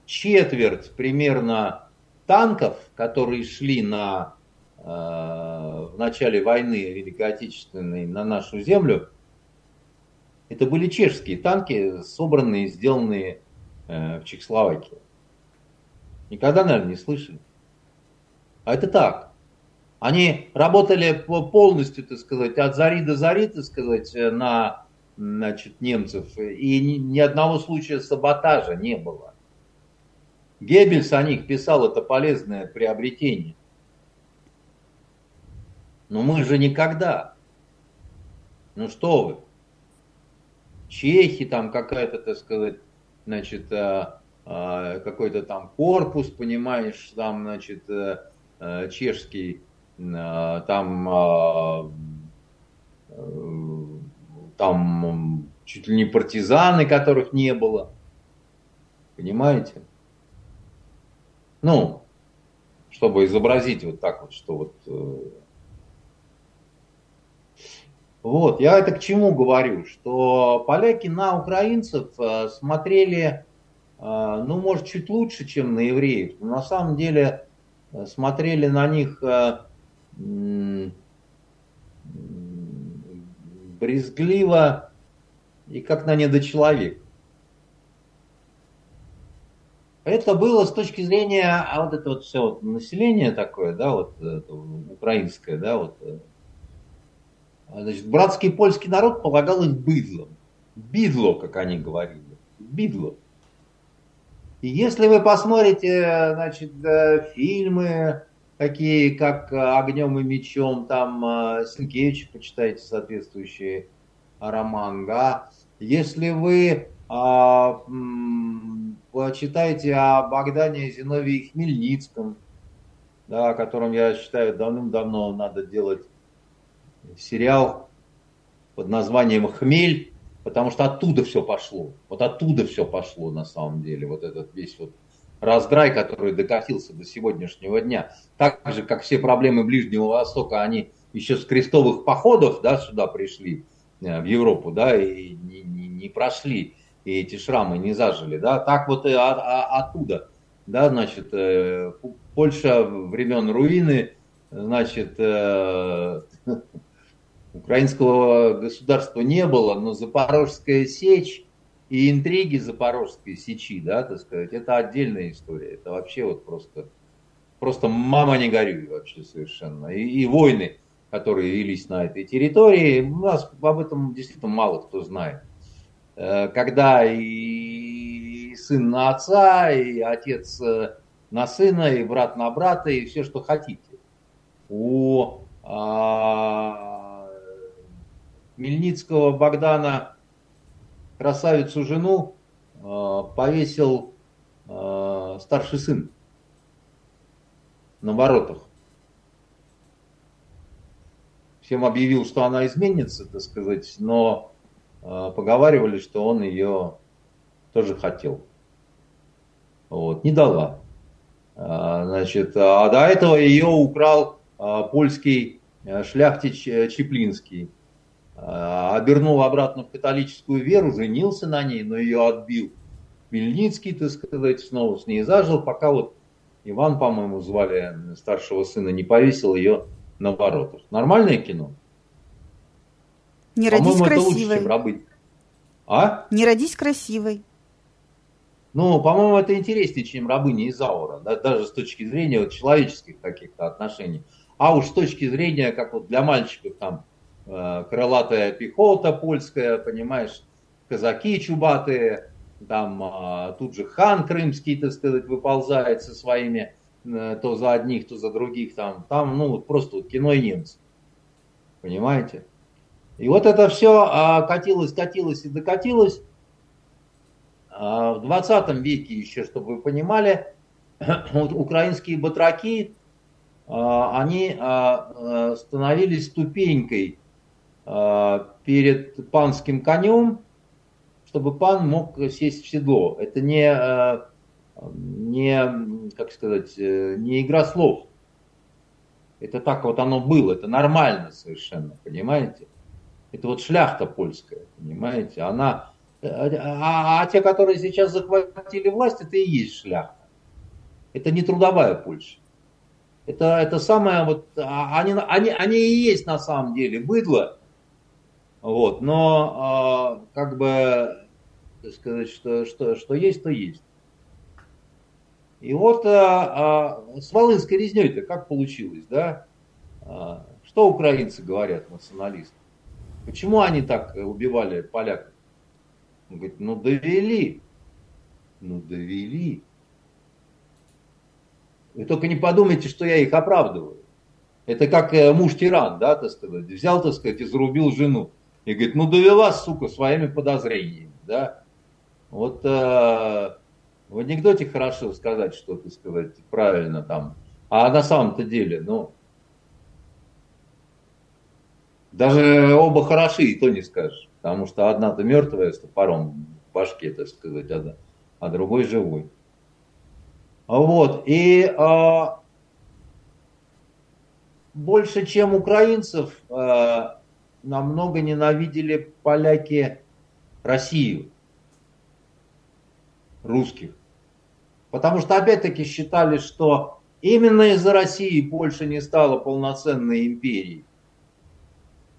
четверть примерно танков, которые шли на, э, в начале войны Великой Отечественной на нашу землю, это были чешские танки, собранные, сделанные э, в Чехословакии. Никогда, наверное, не слышали. А это так. Они работали полностью, так сказать, от зари до зари, так сказать, на значит, немцев. И ни, ни одного случая саботажа не было. Геббельс о них писал, это полезное приобретение. Но мы же никогда. Ну что вы? Чехи там какая-то, так сказать, значит, а, а, какой-то там корпус, понимаешь, там, значит, а, чешский, там, там чуть ли не партизаны, которых не было. Понимаете? Ну, чтобы изобразить вот так вот, что вот... Э, вот, я это к чему говорю, что поляки на украинцев э, смотрели, э, ну, может, чуть лучше, чем на евреев, но на самом деле смотрели на них брезгливо и как на недочеловека. Это было с точки зрения, а вот это вот все вот население такое, да, вот это, украинское, да, вот. Э, значит, братский польский народ полагал их быдлом. Бидло, как они говорили. Бидло. И если вы посмотрите, значит, э, фильмы такие, как «Огнем и мечом», там э, Сенкевича почитайте соответствующий роман, да. Если вы а, почитайте о Богдане Зиновии Хмельницком, да, о котором я считаю давным-давно надо делать сериал под названием «Хмель», потому что оттуда все пошло. Вот оттуда все пошло на самом деле. Вот этот весь вот раздрай, который докатился до сегодняшнего дня. Так же, как все проблемы Ближнего Востока, они еще с крестовых походов да, сюда пришли, э, в Европу, да, и не, не, не прошли и эти шрамы не зажили, да, так вот и от, оттуда, да, значит, э, Польша времен руины, значит, э, украинского государства не было, но Запорожская сечь и интриги Запорожской сечи, да, так сказать, это отдельная история, это вообще вот просто, просто мама не горюй вообще совершенно, и, и войны, которые велись на этой территории, у нас об этом действительно мало кто знает. Э, когда и сын на отца, и отец э, на сына, и брат на брата, и все, что хотите. У а, Мельницкого Богдана красавицу жену а, повесил а, старший сын на воротах. Всем объявил, что она изменится, так сказать, но а, поговаривали, что он ее тоже хотел. Вот, не дала. А, значит, а до этого ее украл а, польский шляхтич э, Чеплинский. Обернул обратно в католическую веру, женился на ней, но ее отбил Мельницкий, так сказать, снова с ней зажил, пока вот Иван, по-моему, звали старшего сына, не повесил ее на воротах. Нормальное кино? Не родись красивой. Это лучше, чем рабы. А? Не родись красивой. Ну, по-моему, это интереснее, чем рабыня Изаура, да, даже с точки зрения вот, человеческих каких-то отношений. А уж с точки зрения, как вот для мальчиков там э, крылатая пехота польская, понимаешь, казаки чубатые, там э, тут же хан крымский, так сказать, выползает со своими э, то за одних, то за других, там, там ну, просто вот кино и немцы. Понимаете? И вот это все а, катилось, катилось и докатилось. А, в 20 веке еще, чтобы вы понимали, украинские батраки, а, они а, становились ступенькой перед панским конем, чтобы пан мог сесть в седло. Это не, не как сказать, э, не игра слов. Это так вот оно было, это нормально совершенно, понимаете? Это вот шляхта польская, понимаете? Она, а, а те, которые сейчас захватили власть, это и есть шляхта. Это не трудовая Польша. Это, это самое вот, а, они, они, они и есть на самом деле быдло, вот, но э, как бы сказать, что, что, что есть, то есть. И вот а, а, с Волынской резней-то как получилось, да? А, что украинцы говорят, националисты? Почему они так убивали поляков? Он говорит, ну довели. Ну довели. Вы только не подумайте, что я их оправдываю. Это как э, муж тиран, да, так сказать, взял, так сказать, и зарубил жену. И говорит, ну довела, сука, своими подозрениями, да. Вот э, в анекдоте хорошо сказать, что, так сказать, правильно там. А на самом-то деле, ну, даже оба хороши, и то не скажешь. Потому что одна-то мертвая с топором в башке, так сказать, а, а другой живой. Вот. И а, больше, чем украинцев, а, намного ненавидели поляки Россию, русских. Потому что опять-таки считали, что именно из-за России Польша не стала полноценной империей.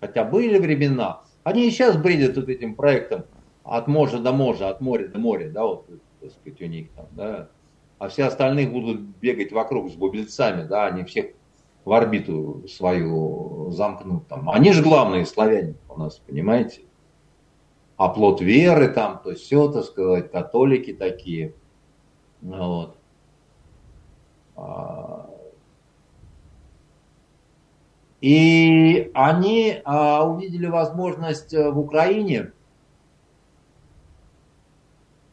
Хотя были времена. Они и сейчас бредят вот этим проектом от моря до моря, от моря до моря, да, вот, так сказать, у них там, да. А все остальные будут бегать вокруг с бубенцами, да, они всех в орбиту свою замкнут там. Они же главные славяне у нас, понимаете? Оплот веры там, то есть все, так сказать, католики такие. Вот. А, и они а, увидели возможность э, в Украине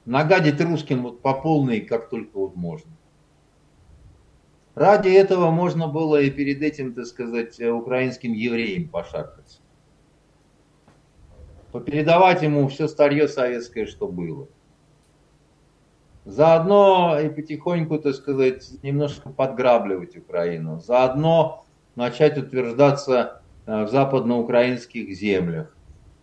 нагадить русским вот по полной, как только вот можно. Ради этого можно было и перед этим, так сказать, украинским евреям пошаркаться. Попередавать ему все старье советское, что было. Заодно и потихоньку, так сказать, немножко подграбливать Украину. Заодно начать утверждаться э, в западноукраинских землях.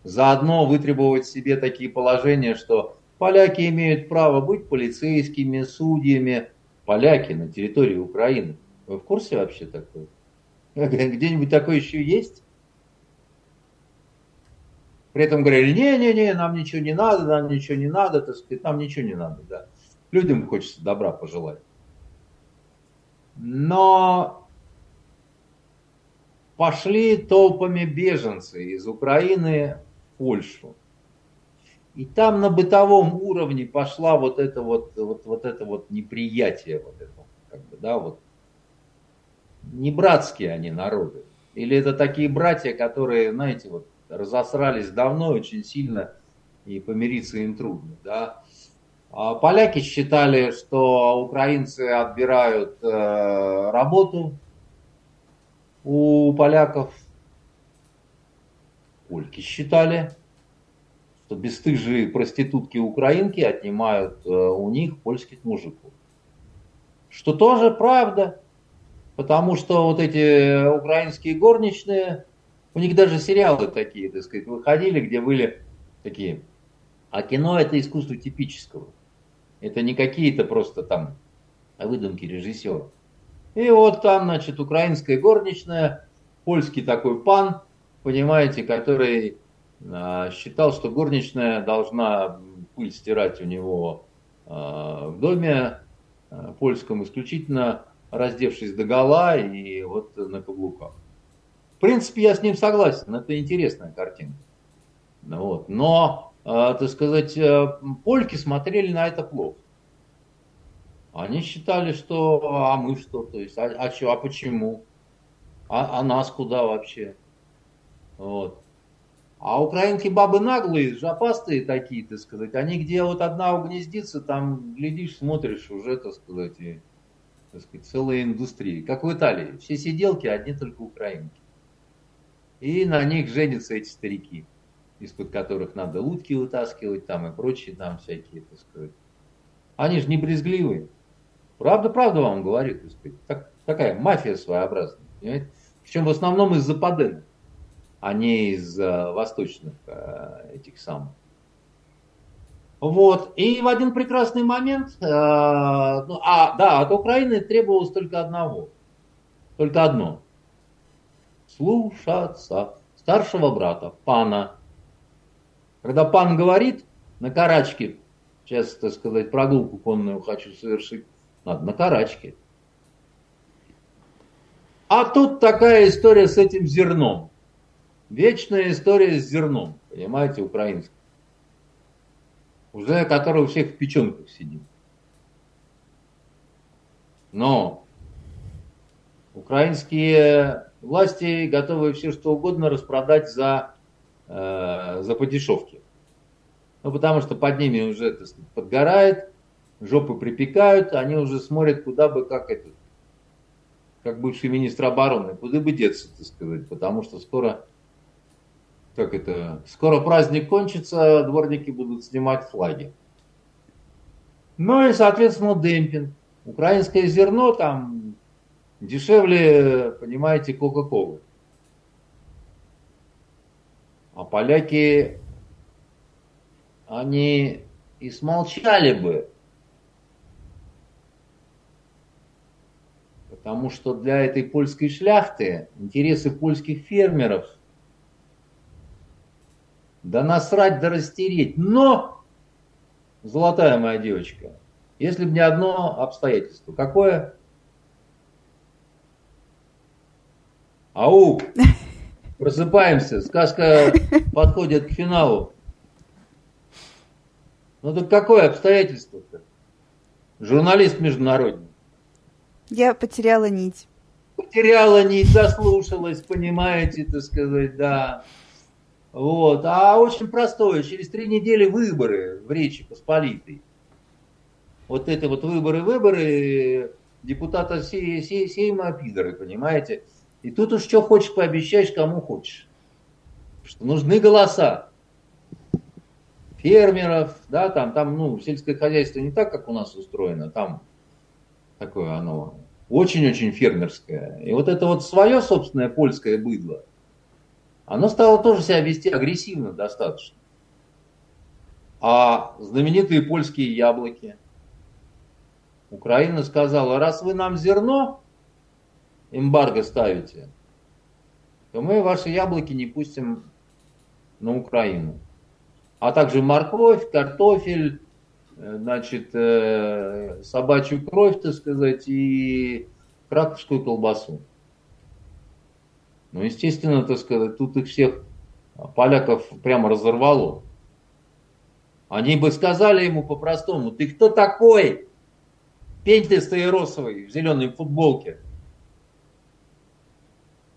Заодно вытребовать себе такие положения, что поляки имеют право быть полицейскими, судьями. Поляки на территории Украины. Вы в курсе вообще такое? Где-нибудь такое еще есть? При этом говорили, не-не-не, нам ничего не надо, нам ничего не надо, так сказать, нам ничего не надо, да. Людям хочется добра пожелать. Но пошли толпами беженцы из Украины в Польшу. И там на бытовом уровне пошла вот это вот, вот, вот это вот неприятие, вот это, как бы, да, вот. Не братские они народы. Или это такие братья, которые, знаете, вот разосрались давно очень сильно, и помириться им трудно, да. А поляки считали, что украинцы отбирают э, работу у поляков. Польки считали, что бесстыжие проститутки-украинки отнимают э, у них польских мужиков. Что тоже правда, потому что вот эти украинские горничные, у них даже сериалы такие, так сказать, выходили, где были такие. А кино это искусство типического. Это не какие-то просто там выдумки режиссера. И вот там, значит, украинская горничная, польский такой пан, понимаете, который считал, что горничная должна пыль стирать у него а, в доме а, польском исключительно раздевшись до гола и вот на каблуках. В принципе, я с ним согласен, это интересная картина. Вот. Но, так сказать, польки смотрели на это плохо. Они считали, что а мы что, то есть, а, а, что, а почему? А, а нас куда вообще? Вот. А украинки бабы наглые, жопастые такие, так сказать. Они где вот одна угнездится, там глядишь, смотришь, уже, так сказать, и, так сказать, целая индустрия. Как в Италии. Все сиделки, одни только украинки. И на них женятся эти старики, из-под которых надо утки вытаскивать там и прочие там всякие, так сказать. Они же не брезгливые. Правда, правда вам говорю, так сказать. Так, такая мафия своеобразная. Понимаете? Причем в основном из западенных а не из э, восточных э, этих самых. Вот. И в один прекрасный момент, э, ну, а, да, от Украины требовалось только одного. Только одно. Слушаться старшего брата, пана. Когда пан говорит на карачке, сейчас, так сказать, прогулку конную хочу совершить, надо на карачке. А тут такая история с этим зерном. Вечная история с зерном, понимаете, украинским. Уже который у всех в печенках сидит. Но украинские власти готовы все что угодно распродать за, э, за подешевки. Ну, потому что под ними уже так подгорает, жопы припекают, они уже смотрят, куда бы, как это, как бывший министр обороны, куда бы деться, так сказать, потому что скоро как это, скоро праздник кончится, дворники будут снимать флаги. Ну и, соответственно, демпинг. Украинское зерно там дешевле, понимаете, Кока-Колы. А поляки, они и смолчали бы. Потому что для этой польской шляхты интересы польских фермеров да насрать, да растереть. Но, золотая моя девочка, если бы не одно обстоятельство. Какое? Ау! Просыпаемся, сказка подходит к финалу. Ну так какое обстоятельство-то? Журналист международный. Я потеряла нить. Потеряла нить, заслушалась, понимаете, так сказать, да. Вот. А очень простое, через три недели выборы в Речи Посполитой. Вот это вот выборы-выборы депутата Сейма Пидоры, понимаете? И тут уж что хочешь пообещаешь, кому хочешь. Что нужны голоса фермеров, да, там, там, ну, сельское хозяйство не так, как у нас устроено, там такое оно очень-очень фермерское. И вот это вот свое собственное польское быдло – оно стало тоже себя вести агрессивно достаточно. А знаменитые польские яблоки. Украина сказала, раз вы нам зерно, эмбарго ставите, то мы ваши яблоки не пустим на Украину. А также морковь, картофель, э, значит, э, собачью кровь, так сказать, и краковскую колбасу. Ну, естественно, так сказать, тут их всех поляков прямо разорвало. Они бы сказали ему по-простому, ты кто такой? Пень ты стаиросовый в зеленой футболке.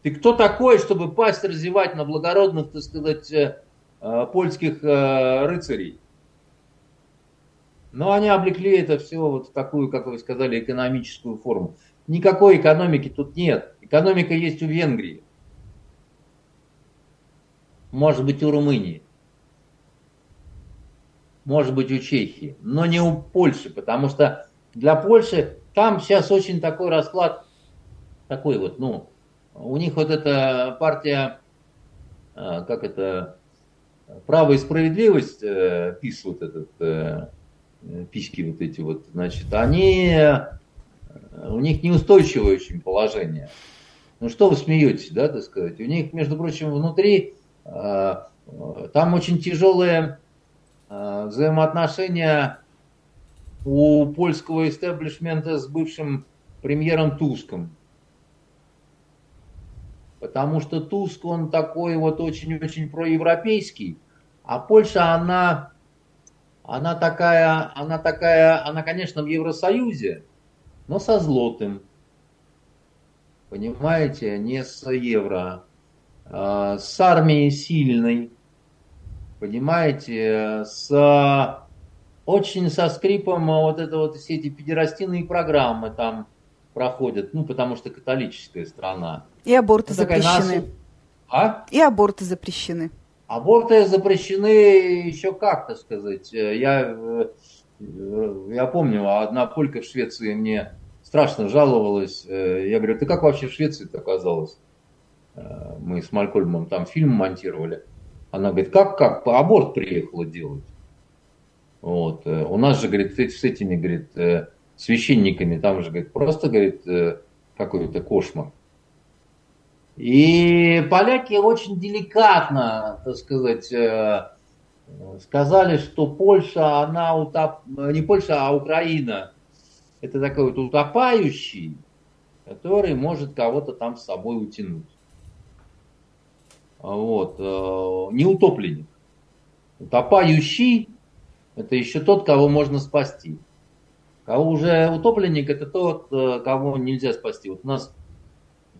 Ты кто такой, чтобы пасть разевать на благородных, так сказать, э, э, польских э, рыцарей? Но они облекли это все вот в такую, как вы сказали, экономическую форму. Никакой экономики тут нет. Экономика есть у Венгрии может быть у Румынии, может быть у Чехии, но не у Польши, потому что для Польши там сейчас очень такой расклад, такой вот, ну, у них вот эта партия, а, как это, право и справедливость, э, ПИС вот этот, э, письки вот эти вот, значит, они, у них неустойчивое очень положение. Ну что вы смеетесь, да, так сказать? У них, между прочим, внутри Э, Там очень тяжелые взаимоотношения у польского истеблишмента с бывшим премьером Туском. Потому что Туск, он такой вот очень-очень проевропейский, а Польша, она, она такая, она такая, она, конечно, в Евросоюзе, но со злотым. Понимаете, не с евро, с армией сильной, понимаете, с очень со скрипом вот это вот все эти педерастинные программы там проходят, ну, потому что католическая страна. И аборты ну, запрещены. Нас... А? И аборты запрещены. Аборты запрещены еще как, то сказать. Я, я помню, одна полька в Швеции мне страшно жаловалась. Я говорю, ты как вообще в Швеции-то оказалась? Мы с Малькольмом там фильм монтировали. Она говорит, как, как, аборт приехала делать. Вот. У нас же, говорит, с этими, говорит, священниками, там же, говорит, просто, говорит, какой-то кошмар. И поляки очень деликатно, так сказать, э, сказали, что Польша, она утоп... не Польша, а Украина, это такой вот утопающий, который может кого-то там с собой утянуть. Вот. Э, не утопленник. Утопающий – это еще тот, кого можно спасти. Кого уже утопленник – это тот, э, кого нельзя спасти. Вот у нас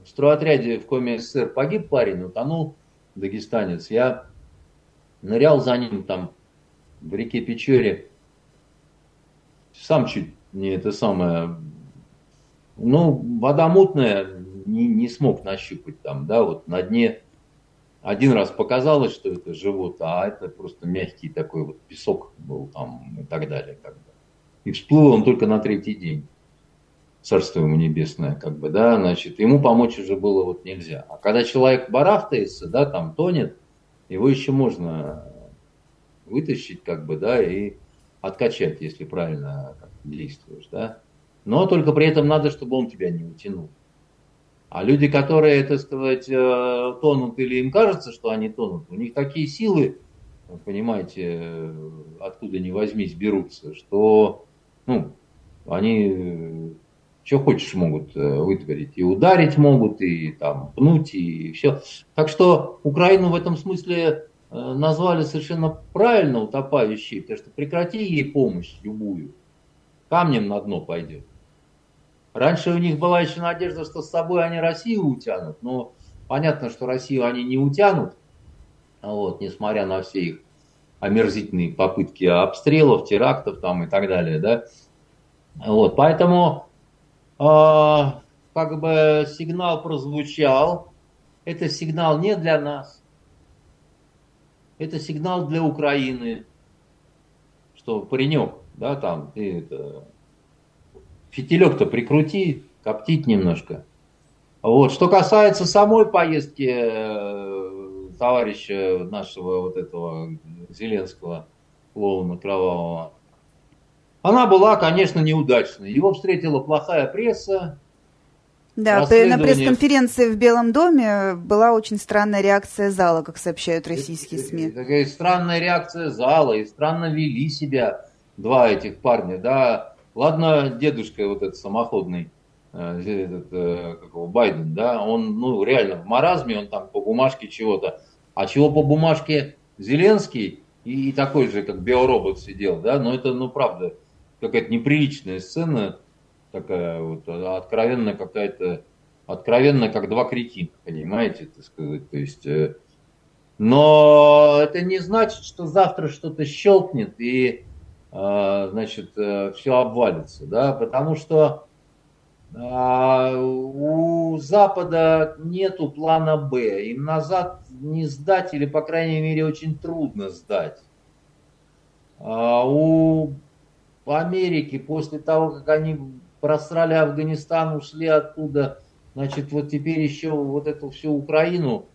в стройотряде в Коме СССР погиб парень, утонул дагестанец. Я нырял за ним там в реке Печоре. Сам чуть не это самое. Ну, вода мутная, не, не смог нащупать там, да, вот на дне один раз показалось, что это живот, а это просто мягкий такой вот песок был там и так далее. Как бы. И всплыл он только на третий день царство ему небесное, как бы, да, значит, ему помочь уже было вот нельзя. А когда человек барахтается, да, там тонет, его еще можно вытащить, как бы, да, и откачать, если правильно действуешь, да. Но только при этом надо, чтобы он тебя не утянул. А люди, которые, так сказать, э, тонут или им кажется, что они тонут, у них такие силы, понимаете, откуда ни возьмись, берутся, что, ну, они что хочешь могут э, вытворить. И ударить могут, и там пнуть, и все. Так что Украину в этом смысле э, назвали совершенно правильно утопающей, потому что прекрати ей помощь любую, камнем на дно пойдет. Раньше у них была еще надежда, что с собой они Россию утянут, но понятно, что Россию они не утянут, вот, несмотря на все их омерзительные попытки обстрелов, терактов там и так далее, да. Вот, поэтому а, как бы сигнал прозвучал. Это сигнал не для нас. Это сигнал для Украины. Что паренек, да, там, ты это, фитилек-то прикрути, коптить немножко. Вот. Что касается самой поездки э, товарища нашего вот этого Зеленского, клоуна кровавого, она была, конечно, неудачной. Его встретила плохая пресса. Да, на пресс-конференции в Белом доме была очень странная реакция зала, как сообщают российские СМИ. Такая странная реакция зала, и странно вели себя два этих парня, да. Ладно, дедушка вот этот самоходный, э, этот, э, как его, Байден, да, он, ну, реально в маразме, он там по бумажке чего-то. А чего по бумажке Зеленский и, и такой же, как биоробот сидел, да, но это, ну, правда, какая-то неприличная сцена, такая вот, откровенно какая-то, откровенно как два кретина, понимаете, так сказать, то есть... Э, но это не значит, что завтра что-то щелкнет и, э, значит, э, все обвалится, да, потому что у Запада нету плана Б. Им назад не сдать, или, по крайней мере, очень трудно сдать. А у в Америке после того, как они просрали Афганистан, ушли оттуда, значит, вот теперь еще вот эту всю Украину,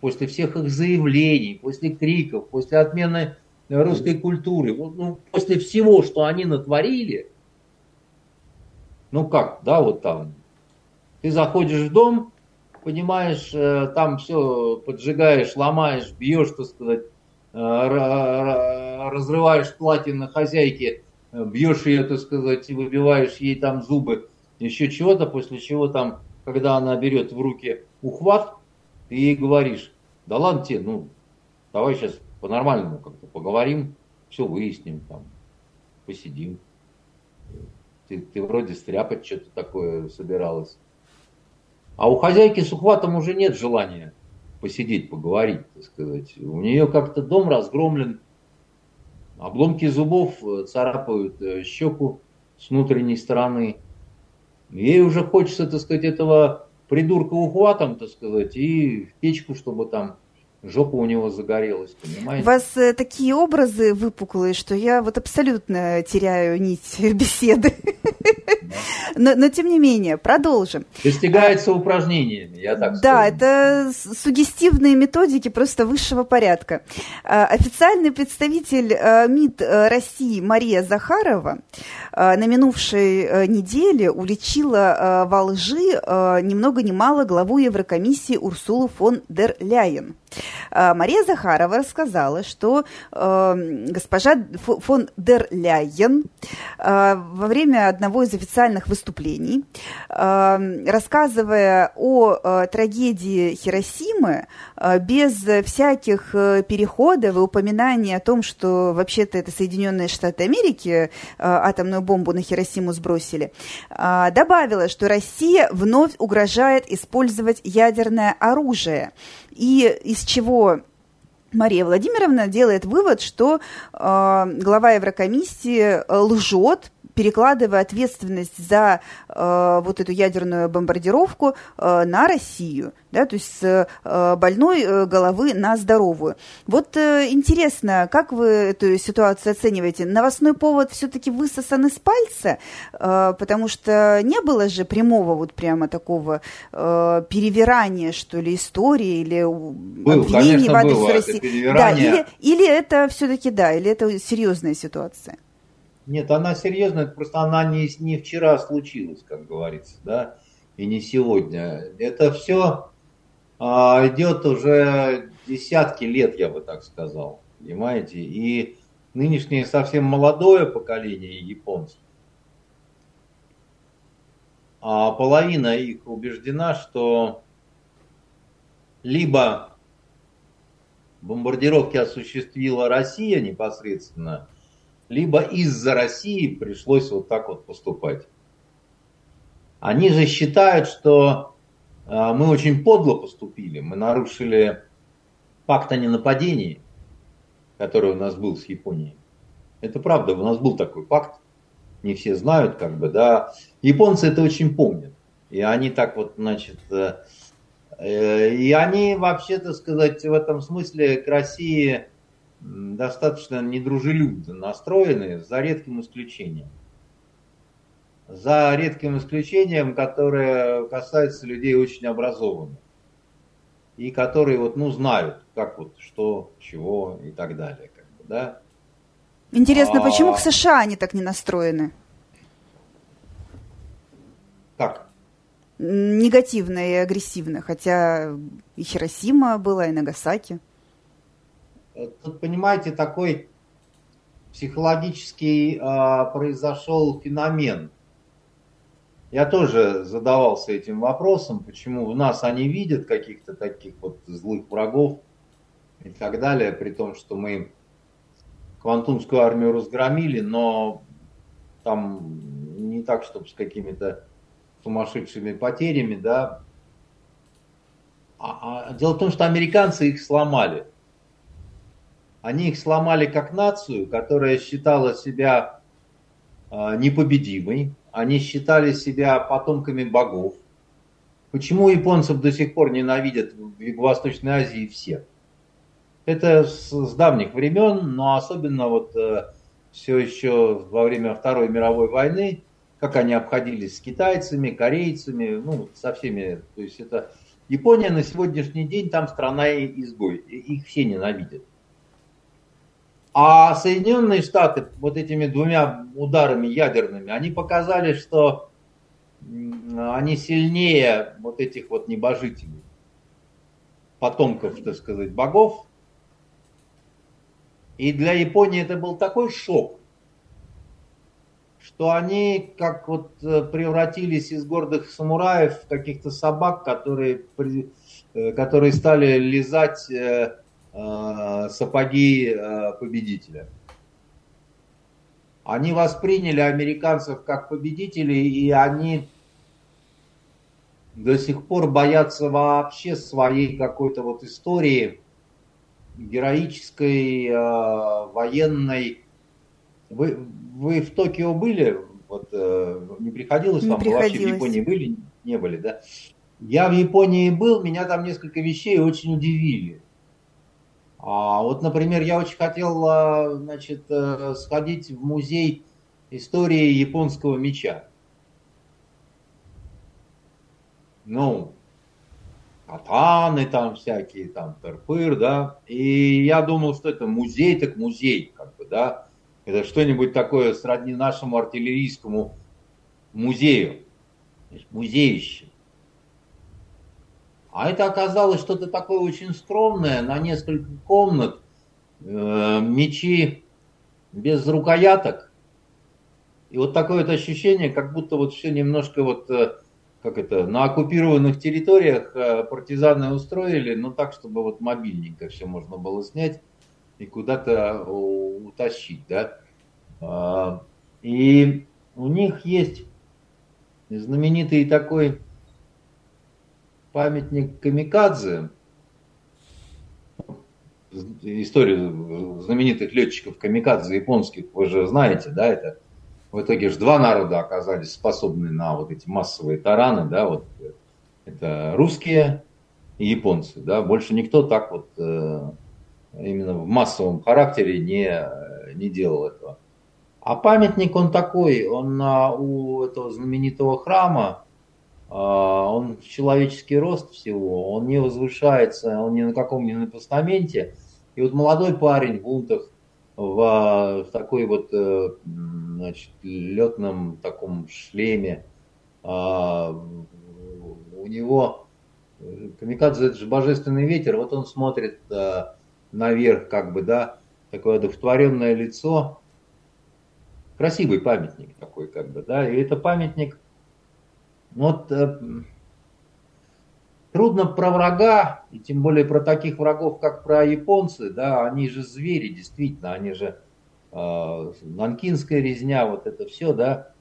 после всех их заявлений, после криков, после отмены русской культуры, ну, после всего, что они натворили, ну как, да, вот там, ты заходишь в дом, понимаешь, э, там все поджигаешь, ломаешь, бьешь, так сказать, разрываешь платье на хозяйке, бьешь ее, так сказать, выбиваешь ей там зубы, еще чего-то, после чего там, когда она берет в руки ухват, ты ей говоришь, да ладно тебе, ну, давай сейчас по-нормальному как-то поговорим, все выясним, там, посидим. Ты, ты вроде стряпать что-то такое собиралась. А у хозяйки с ухватом уже нет желания посидеть, поговорить, так сказать. У нее как-то дом разгромлен, обломки зубов э, царапают э, щеку с внутренней стороны. Ей уже хочется, так сказать, этого придурка ухватом, так сказать, и в печку, чтобы там жопа у него загорелась, понимаете? У вас э, такие образы выпуклые, что я вот абсолютно теряю нить беседы. Но, но тем не менее, продолжим. Достигается упражнениями, я так скажу. Да, это сугестивные методики просто высшего порядка. А, официальный представитель э, МИД э, России Мария Захарова на минувшей неделе уличила во лжи ни много ни мало главу Еврокомиссии Урсулу фон дер Ляйен. Э, Мария Захарова рассказала, что э, госпожа фон дер Ляйен э, во время одного из официальных выступлений, рассказывая о трагедии Хиросимы, без всяких переходов и упоминаний о том, что вообще-то это Соединенные Штаты Америки атомную бомбу на Хиросиму сбросили, добавила, что Россия вновь угрожает использовать ядерное оружие. И из чего Мария Владимировна делает вывод, что э, глава Еврокомиссии лжет, перекладывая ответственность за э, вот эту ядерную бомбардировку э, на Россию, да, то есть с э, больной э, головы на здоровую. Вот э, интересно, как вы эту ситуацию оцениваете? Новостной повод все-таки высосан из пальца, э, потому что не было же прямого вот прямо такого э, перевирания, что ли, истории или Был, обвинений в адрес было России. Да, или, или это все-таки да, или это серьезная ситуация? Нет, она серьезная, просто она не, не вчера случилась, как говорится, да, и не сегодня. Это все а, идет уже десятки лет, я бы так сказал, понимаете, и нынешнее совсем молодое поколение японцев, а половина их убеждена, что либо бомбардировки осуществила Россия непосредственно, либо из-за России пришлось вот так вот поступать. Они же считают, что э, мы очень подло поступили, мы нарушили пакт о ненападении, который у нас был с Японией. Это правда, у нас был такой пакт, не все знают, как бы, да. Японцы это очень помнят. И они так вот, значит, э, э, и они вообще, так сказать, в этом смысле к России достаточно недружелюбно настроены, за редким исключением. За редким исключением, которое касается людей очень образованных. И которые вот, ну, знают, как вот, что, чего и так далее. Как бы, да? Интересно, а... почему к США они так не настроены? Как? Негативно и агрессивно, хотя и Хиросима была, и Нагасаки. Тут, понимаете, такой психологический э, произошел феномен. Я тоже задавался этим вопросом, почему в нас они видят каких-то таких вот злых врагов и так далее, при том, что мы квантунскую армию разгромили, но там не так, чтобы с какими-то сумасшедшими потерями, да. А, а дело в том, что американцы их сломали. Они их сломали как нацию, которая считала себя а, непобедимой. Они считали себя потомками богов. Почему японцев до сих пор ненавидят в Юго-Восточной Азии все? Это с, давних времен, но особенно вот э, все еще во время Второй мировой войны, как они обходились с китайцами, корейцами, ну, со всеми. То есть это Япония на сегодняшний день там страна изгой. Их все ненавидят. А Соединенные Штаты вот этими двумя ударами ядерными, они показали, что они сильнее вот этих вот небожителей, потомков, так сказать, богов. И для Японии это был такой шок, что они как вот э, превратились из гордых самураев в каких-то собак, которые, э, которые стали лизать э, сапоги победителя. Они восприняли американцев как победителей, и они до сих пор боятся вообще своей какой-то вот истории героической, военной, вы, вы в Токио были? Вот э, не приходилось не вам? Приходилось. Вы вообще в Японии были? Не были, да? Я в Японии был, меня там несколько вещей очень удивили. А вот, например, я очень хотел, а, значит, э, сходить в музей истории японского меча. Ну, катаны там всякие, там, терпыр, да. И я думал, что это музей, так музей, как бы, да. Это что-нибудь такое сродни нашему артиллерийскому музею. Музеище. А это оказалось что-то такое очень скромное, на несколько комнат, э, мечи без рукояток. И вот такое вот ощущение, как будто вот все немножко вот, э, как это, на оккупированных территориях э, партизаны устроили, но так, чтобы вот мобильненько все можно было снять и куда-то утащить, да. А, и у них есть знаменитый такой памятник Камикадзе, историю знаменитых летчиков Камикадзе японских, вы же знаете, да, это в итоге же два народа оказались способны на вот эти массовые тараны, да, вот это русские и японцы, да, больше никто так вот э, именно в массовом характере не, не делал этого. А памятник он такой, он у этого знаменитого храма, он в человеческий рост всего, он не возвышается, он ни на каком ни на постаменте. И вот молодой парень в унтах, в, в такой вот э, значит, летном таком шлеме, а, у него Камикадзе это же божественный ветер, вот он смотрит а, наверх, как бы, да, такое одухотворенное лицо, красивый памятник такой, как бы, да, и это памятник, вот э, трудно про врага, и тем более про таких врагов, как про японцы, да, они же звери, действительно, они же э, нанкинская резня, вот это все, да,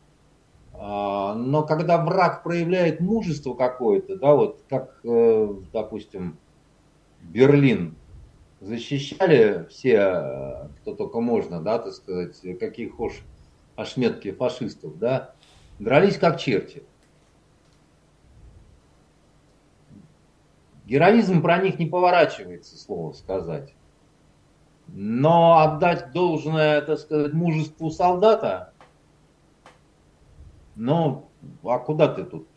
э, но когда враг проявляет мужество какое-то, да, вот как, э, допустим, Берлин защищали все, э, кто только можно, да, так сказать, каких уж ошметки фашистов, да, дрались как черти. Героизм про них не поворачивается, слово сказать. Но отдать должное, так сказать, мужеству солдата, ну, а куда ты тут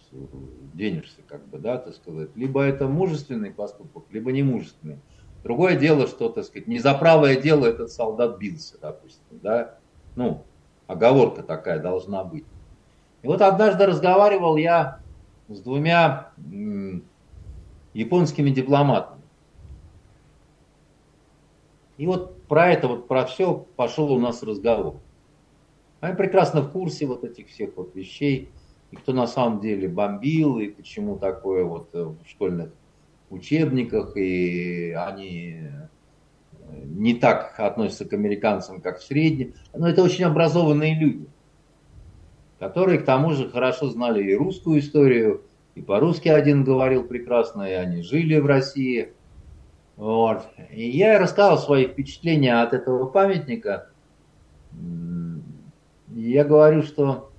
денешься, как бы, да, так сказать. Либо это мужественный поступок, либо не мужественный. Другое дело, что, так сказать, не за правое дело этот солдат бился, допустим, да. Ну, Оговорка такая должна быть. И вот однажды разговаривал я с двумя японскими дипломатами. И вот про это, вот про все пошел у нас разговор. Они прекрасно в курсе вот этих всех вот вещей, и кто на самом деле бомбил, и почему такое вот в школьных учебниках, и они не так относятся к американцам, как в среднем. Но это очень образованные люди, которые к тому же хорошо знали и русскую историю, и по-русски один говорил прекрасно, и они жили в России. Вот. И я рассказал свои впечатления от этого памятника. Я говорю, что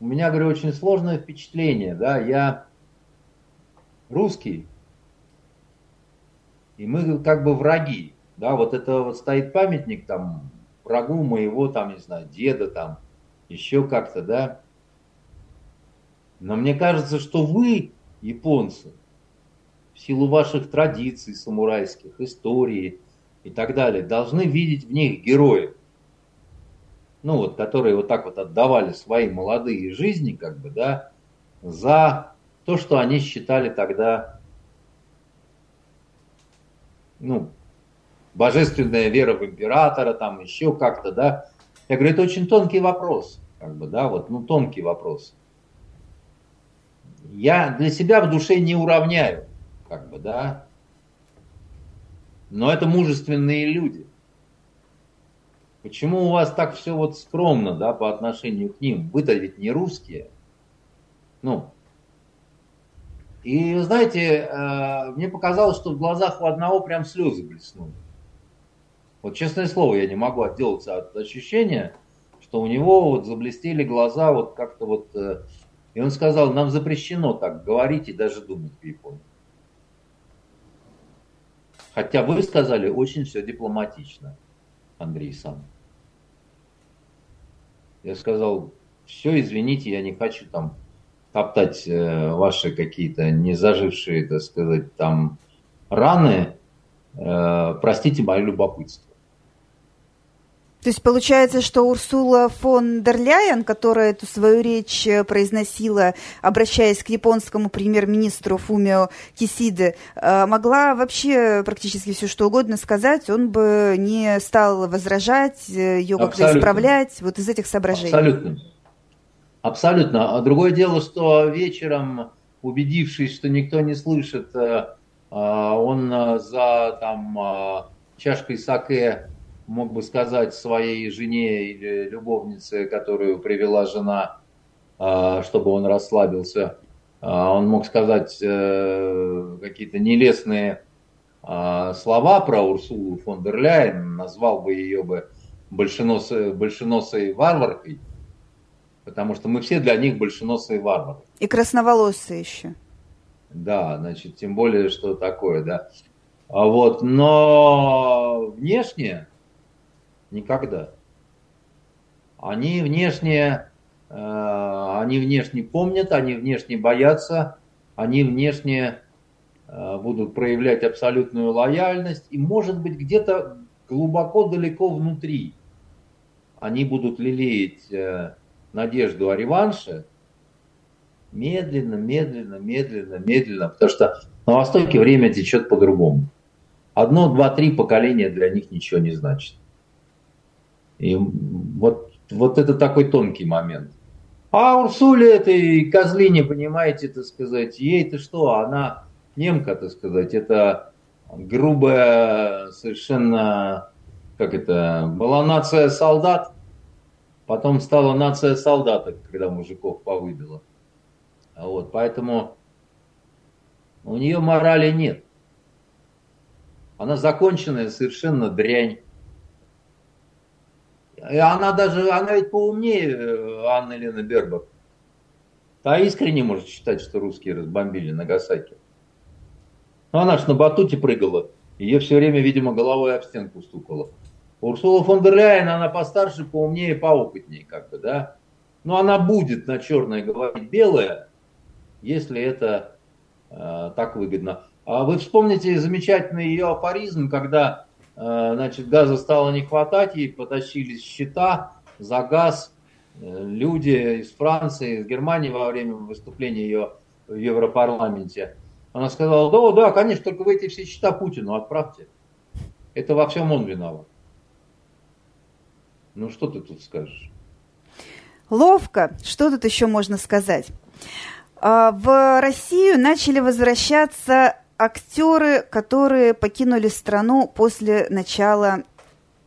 у меня, говорю, очень сложное впечатление, да, я русский, и мы как бы враги. Да, вот это вот стоит памятник там врагу моего, там, не знаю, деда, там, еще как-то, да. Но мне кажется, что вы, японцы, в силу ваших традиций самурайских, истории и так далее, должны видеть в них героев. Ну вот, которые вот так вот отдавали свои молодые жизни, как бы, да, за то, что они считали тогда, ну, божественная вера в императора, там еще как-то, да. Я говорю, это очень тонкий вопрос, как бы, да, вот, ну, тонкий вопрос. Я для себя в душе не уравняю, как бы, да. Но это мужественные люди. Почему у вас так все вот скромно, да, по отношению к ним? Вы-то ведь не русские. Ну, и, знаете, э, мне показалось, что в глазах у одного прям слезы блеснули. Вот честное слово, я не могу отделаться от ощущения, что у него вот заблестели глаза вот как-то вот... И он сказал, нам запрещено так говорить и даже думать в Японии. Хотя вы сказали очень все дипломатично, Андрей сам. Я сказал, все, извините, я не хочу там топтать э, ваши какие-то не зажившие, так сказать, там раны, э, простите мое любопытство. То есть получается, что Урсула фон дер Ляйен, которая эту свою речь э, произносила, обращаясь к японскому премьер-министру Фумио Кисиде, могла вообще практически все что угодно сказать, он бы не стал возражать, ее как-то исправлять, вот из этих соображений. Абсолютно. Абсолютно. А другое дело, что вечером, убедившись, что никто не слышит, э, а, он э, за там, чашкой саке мог бы сказать своей жене или любовнице, которую привела жена, а, чтобы он расслабился, он мог сказать э, какие-то нелестные слова про Урсулу фон дер Ляйен, назвал бы ее бы большеносой, большеносой варваркой – потому что мы все для них большеносые варвары. И красноволосые еще. Да, значит, тем более, что такое, да. А вот, но внешне никогда. Они внешне, э, они внешне помнят, они внешне боятся, они внешне э, будут проявлять абсолютную лояльность, и, может быть, где-то глубоко далеко внутри они будут лелеять э, надежду о реванше, медленно, медленно, медленно, медленно, потому что на Востоке время течет по-другому. Одно, два, три поколения для них ничего не значит. И вот, вот это такой тонкий момент. А Урсуле этой козлине, понимаете, так сказать, ей-то что, она немка, так сказать, это грубая совершенно, как это, была нация солдат, Потом стала нация солдаток, когда мужиков повыбила. Вот, поэтому у нее морали нет. Она законченная совершенно дрянь. И она даже, она ведь поумнее э, Анны Лены Бербак. Та искренне может считать, что русские разбомбили Нагасаки. Но она ж на батуте прыгала. Ее все время, видимо, головой об стенку стукала. Урсула фон дер Ляйен, она постарше, поумнее, поопытнее, как бы, да. Но она будет на черное говорить белое, если это э, так выгодно. А вы вспомните замечательный ее афоризм, когда значит, газа стало не хватать, ей потащились счета за газ. Э, люди из Франции, из Германии во время выступления ее в Европарламенте. Она сказала, да, да, конечно, только вы эти все счета Путину отправьте. Это во всем он виноват. Ну что ты тут скажешь? Ловко. Что тут еще можно сказать? А, в Россию начали возвращаться актеры, которые покинули страну после начала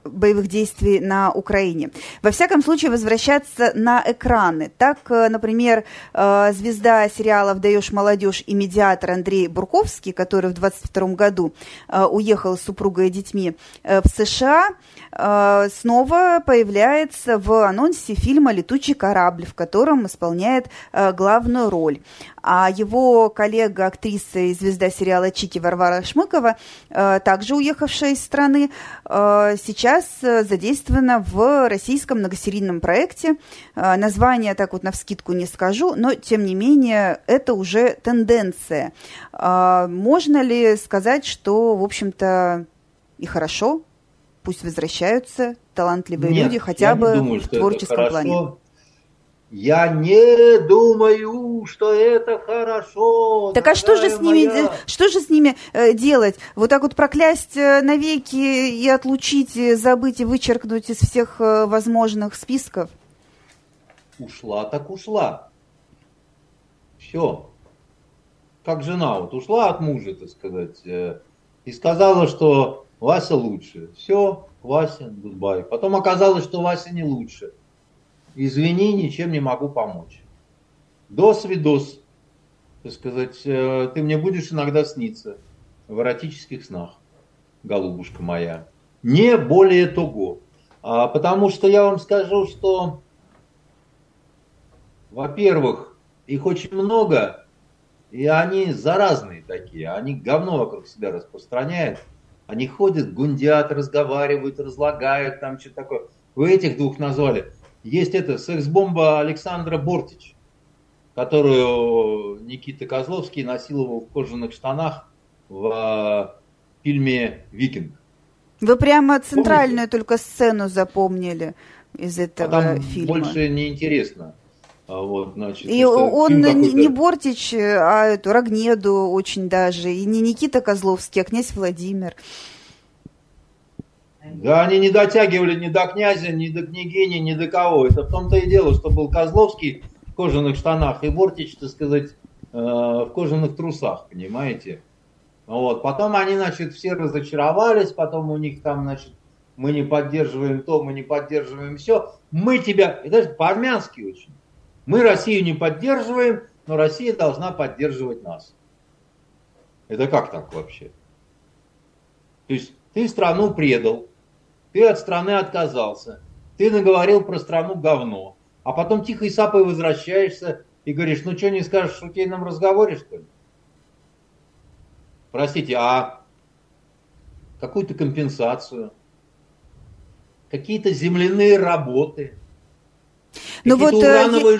боевых действий на Украине. Во всяком случае, возвращаться на экраны. Так, э, например, э, звезда сериалов «Даешь молодежь» и медиатор Андрей Бурковский, который в 22 году э, уехал с супругой и детьми в США, снова появляется в анонсе фильма «Летучий корабль», в котором исполняет главную роль. А его коллега, актриса и звезда сериала «Чики» Варвара Шмыкова, также уехавшая из страны, сейчас сейчас э, задействована в российском многосерийном проекте. Э, название так вот на вскидку не скажу, но тем не менее это уже тенденция. Э, можно ли сказать, что, в общем-то, и хорошо, пусть возвращаются талантливые Нет, люди хотя бы думаю, в творческом плане? Я не думаю, что это хорошо. Так а что же с ними, моя... что же с ними э, делать? Вот так вот проклясть э, навеки и отлучить, и забыть и вычеркнуть из всех э, возможных списков? Ушла так ушла. Все. Как жена вот ушла от мужа, так сказать, и сказала, что Вася лучше. Все, Вася, гудбай. Потом оказалось, что Вася не лучше извини, ничем не могу помочь. До свидос, так сказать, э, ты мне будешь иногда сниться в эротических снах, голубушка моя. Не более того. А, потому что я вам скажу, что, во-первых, их очень много, и они заразные такие, они говно вокруг себя распространяют. Они ходят, гундят, разговаривают, разлагают, там что-то такое. Вы этих двух назвали. Есть это секс-бомба Александра Бортич, которую Никита Козловский насиловал в кожаных штанах в а, фильме «Викинг». Вы прямо центральную Помните? только сцену запомнили из этого а там фильма. больше не интересно. А вот, значит, и он не, не Бортич, а эту Рогнеду очень даже, и не Никита Козловский, а князь Владимир. Да они не дотягивали ни до князя, ни до княгини, ни до кого. Это в том-то и дело, что был Козловский в кожаных штанах и Бортич, так сказать, э, в кожаных трусах, понимаете? Вот. Потом они, значит, все разочаровались, потом у них там, значит, мы не поддерживаем то, мы не поддерживаем все. Мы тебя, и даже по-армянски очень. Мы Россию не поддерживаем, но Россия должна поддерживать нас. Это как так вообще? То есть ты страну предал, ты от страны отказался, ты наговорил про страну говно, а потом тихо и сапой возвращаешься и говоришь, ну что не скажешь в шутейном разговоре, что ли? Простите, а какую-то компенсацию, какие-то земляные работы – ну вот э,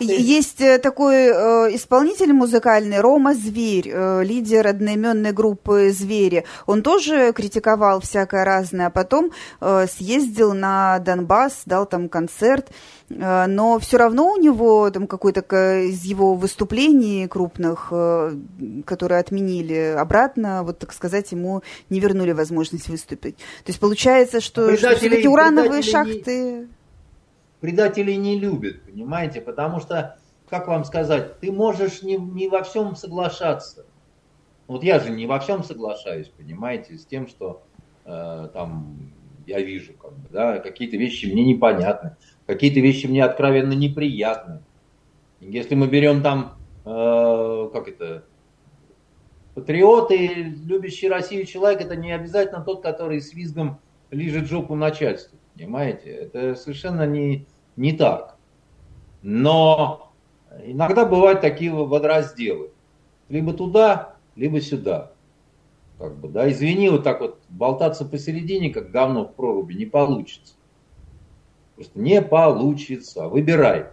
есть э, такой э, исполнитель музыкальный Рома Зверь, лидер одноименной группы Звери. Он тоже критиковал всякое разное, а потом съездил на Донбасс, дал там концерт, но все равно у него там какой-то из его выступлений крупных, которые отменили, обратно, вот так сказать, ему не вернули возможность выступить. То есть получается, что, что все-таки урановые шахты... Предателей не любят, понимаете? Потому что, как вам сказать, ты можешь не, не во всем соглашаться. Вот я же не во всем соглашаюсь, понимаете, с тем, что э, там я вижу, как бы, да, какие-то вещи мне непонятны, какие-то вещи мне откровенно неприятны. Если мы берем там, э, как это, патриоты, любящий Россию человек, это не обязательно тот, который с визгом лижет жопу начальству. Понимаете? Это совершенно не, не так. Но иногда бывают такие водоразделы. Либо туда, либо сюда. Как бы, да, извини, вот так вот болтаться посередине, как говно в проруби, не получится. Просто не получится. Выбирай.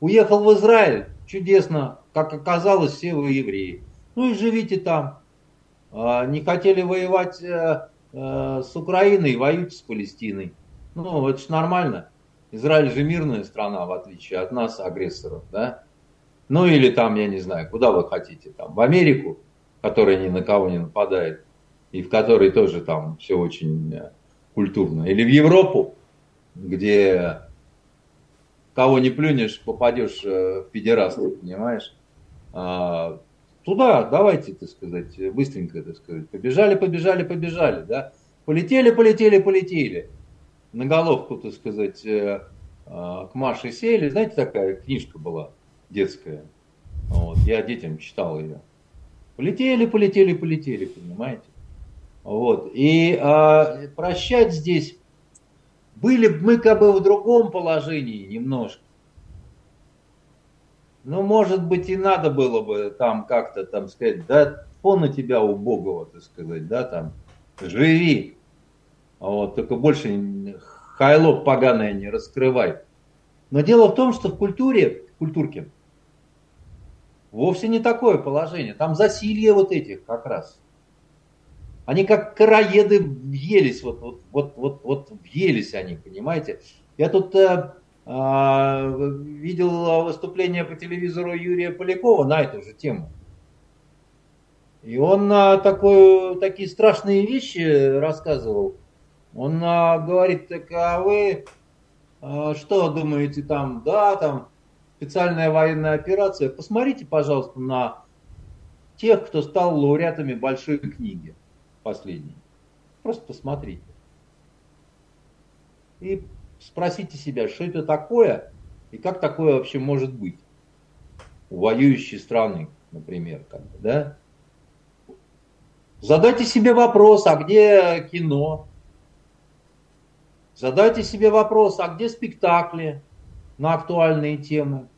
Уехал в Израиль, чудесно, как оказалось, все вы евреи. Ну и живите там. А, не хотели воевать э, с Украиной, воюйте с Палестиной. Ну, это же нормально. Израиль же мирная страна, в отличие от нас, агрессоров, да? Ну, или там, я не знаю, куда вы хотите, там, в Америку, которая ни на кого не нападает, и в которой тоже там все очень э, культурно. Или в Европу, где кого не плюнешь, попадешь э, в педерастов, понимаешь? А, туда, давайте, так сказать, быстренько, так сказать, побежали, побежали, побежали, да, полетели, полетели, полетели, на головку, так сказать, э, э, к Маше сели, знаете, такая книжка была детская, вот, я детям читал ее, полетели, полетели, полетели, понимаете, вот, и а, прощать здесь были бы мы как бы в другом положении немножко, ну, может быть, и надо было бы там как-то там сказать, да, фон на тебя убогого, так сказать, да, там, живи. А вот, только больше хайло поганое не раскрывай. Но дело в том, что в культуре, в культурке, вовсе не такое положение. Там засилье вот этих как раз. Они как караеды въелись, вот, вот, вот, вот, вот въелись они, понимаете. Я тут э, видел выступление по телевизору Юрия Полякова на эту же тему. И он а, такой, такие страшные вещи рассказывал. Он а, говорит, так а вы а, что думаете там, да, там специальная военная операция. Посмотрите, пожалуйста, на тех, кто стал лауреатами большой книги последней. Просто посмотрите. И спросите себя, что это такое и как такое вообще может быть у воюющей страны, например, как бы, да? Задайте себе вопрос, а где кино? Задайте себе вопрос, а где спектакли на актуальные темы?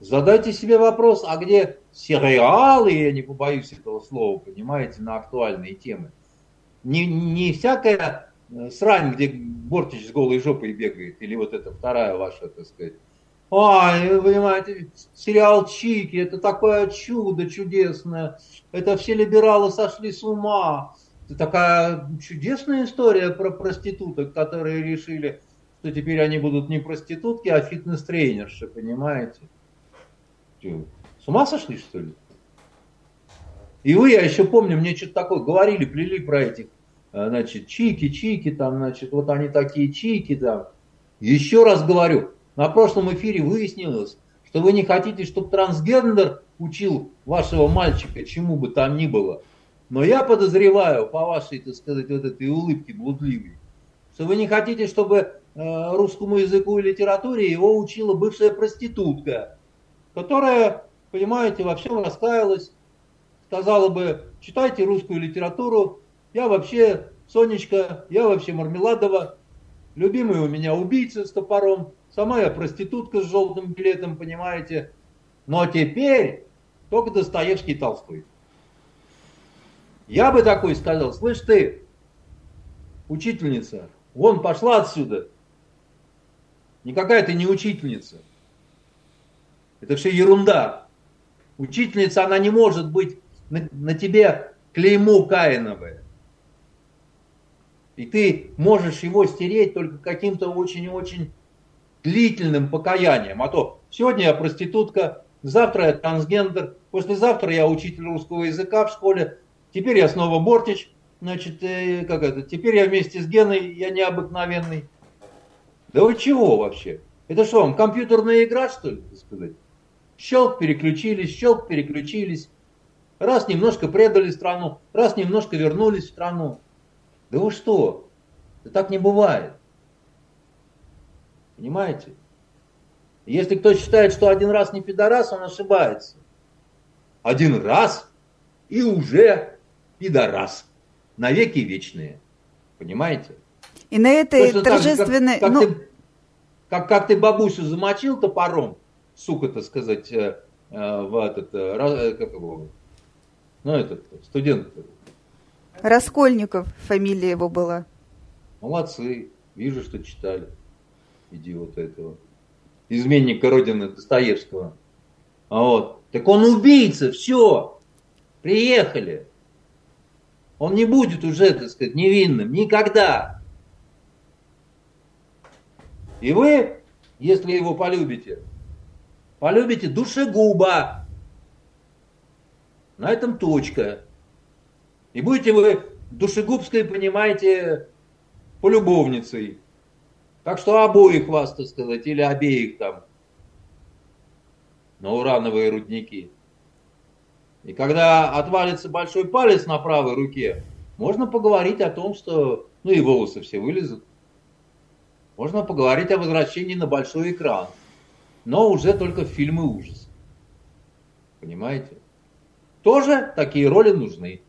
Задайте себе вопрос, а где сериалы, я не побоюсь этого слова, понимаете, на актуальные темы? Не, не всякая срань, где Бортич с голой жопой бегает, или вот эта вторая ваша, так сказать. Ай, вы понимаете, сериал Чики, это такое чудо чудесное. Это все либералы сошли с ума. Это такая чудесная история про проституток, которые решили, что теперь они будут не проститутки, а фитнес-тренерши, понимаете? С ума сошли, что ли? И вы, я еще помню, мне что-то такое говорили, плели про этих, э, значит, чики, чики, там, значит, вот они такие чики, там. Еще раз говорю, на прошлом эфире выяснилось, что вы не хотите, чтобы трансгендер учил вашего мальчика чему бы там ни было. Но я подозреваю, по вашей, так сказать, вот этой улыбке блудливой, что вы не хотите, чтобы э, русскому языку и литературе его учила бывшая проститутка, которая, понимаете, во всем раскаялась, сказала бы, читайте русскую литературу, я вообще Сонечка, я вообще Мармеладова, любимый у меня убийца с топором, сама я проститутка с желтым билетом, понимаете. Но теперь только Достоевский Толстой. Я бы такой сказал, слышь ты, учительница, вон пошла отсюда. Никакая ты не учительница. Это все ерунда. Учительница, она не может быть на, на тебе клеймо Каиновое. И ты можешь его стереть только каким-то очень-очень длительным покаянием. А то сегодня я проститутка, завтра я трансгендер, послезавтра я учитель русского языка в школе, Теперь я снова Бортич, значит, э, как это, теперь я вместе с Геной, я необыкновенный. Да вы чего вообще? Это что, вам компьютерная игра, что ли, сказать? Щелк переключились, щелк переключились. Раз немножко предали страну, раз немножко вернулись в страну. Да вы что? Да так не бывает. Понимаете? Если кто считает, что один раз не пидорас, он ошибается. Один раз и уже пидорас. Навеки вечные. Понимаете? И на этой Точно торжественной... Как, как, ну... ты, как, как ты бабусю замочил топором, сука, так сказать, э, э, в этот, э, как его, ну, этот, студент. Раскольников фамилия его была. Молодцы, вижу, что читали. Идиота этого. Изменника Родины Достоевского. А вот. Так он убийца, все. Приехали. Он не будет уже, так сказать, невинным никогда. И вы, если его полюбите, полюбите душегуба. На этом точка. И будете вы душегубской, понимаете, полюбовницей. Так что обоих вас, так сказать, или обеих там на урановые рудники. И когда отвалится большой палец на правой руке, можно поговорить о том, что, ну и волосы все вылезут. Можно поговорить о возвращении на большой экран, но уже только фильмы ужас. Понимаете? Тоже такие роли нужны.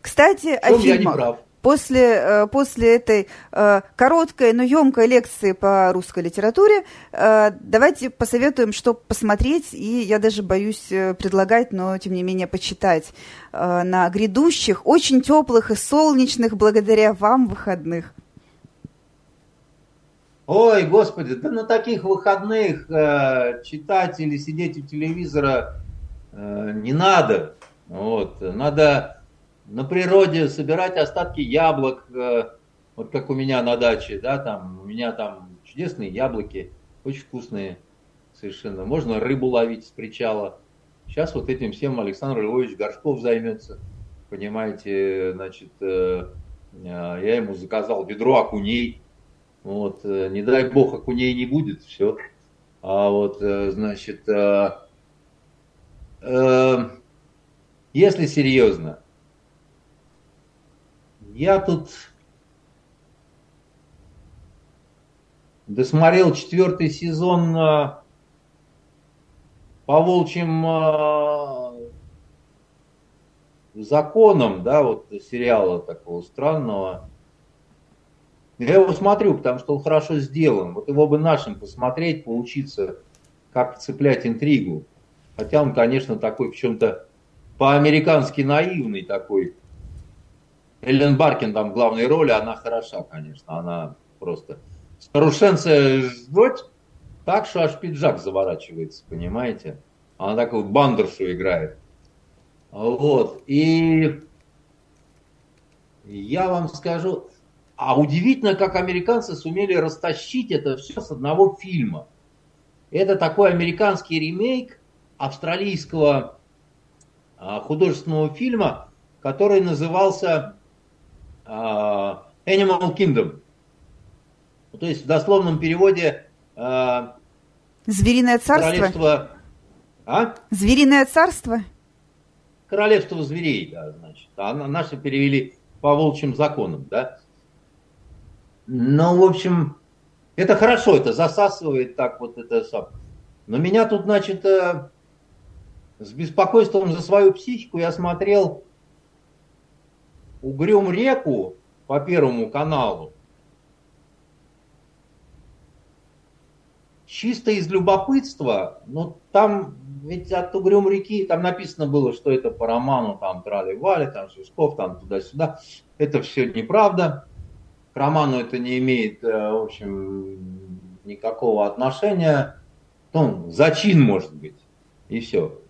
Кстати, о фильмах. Я не прав. После, э, после этой э, короткой, но емкой лекции по русской литературе э, давайте посоветуем, что посмотреть, и я даже боюсь предлагать, но тем не менее почитать на грядущих, очень теплых и солнечных, благодаря вам, выходных. Ой, господи, да на таких выходных э, читать или сидеть у телевизора э, не надо. Вот, надо на природе собирать остатки яблок, э, вот как у меня на даче, да, там, у меня там чудесные яблоки, очень вкусные совершенно. Можно рыбу ловить с причала. Сейчас вот этим всем Александр Львович Горшков займется. Понимаете, значит, э, э, я ему заказал ведро окуней. Вот, не дай бог, окуней не будет, все. А вот, значит, если серьезно, я тут досмотрел четвертый сезон по волчьим э, законам, да, вот сериала такого странного. Я его смотрю, потому что он хорошо сделан. Вот его бы нашим посмотреть, поучиться, как цеплять интригу. Хотя он, конечно, такой в чем-то по-американски наивный такой. Эллен Баркин там в главной роли, она хороша, конечно, она просто... Старушенция ждет, так, что аж пиджак заворачивается, понимаете? Она такую бандершу играет. Вот. И я вам скажу, а удивительно, как американцы сумели растащить это все с одного фильма. Это такой американский ремейк австралийского а, художественного фильма, который назывался Animal Kingdom. То есть в дословном переводе а, Звериное царство? Королевство... А? Звериное царство? Королевство зверей, да, значит. А наши перевели по волчьим законам, да. Ну, в общем, это хорошо, это засасывает так вот это сам. Но меня тут, значит, э, с беспокойством за свою психику я смотрел Угрюм реку по Первому каналу. чисто из любопытства, но там ведь от Угрюм реки, там написано было, что это по роману, там трали-вали, там Шишков, там туда-сюда. Это все неправда. К роману это не имеет, э, в общем, никакого отношения. Ну, зачин может быть, и все.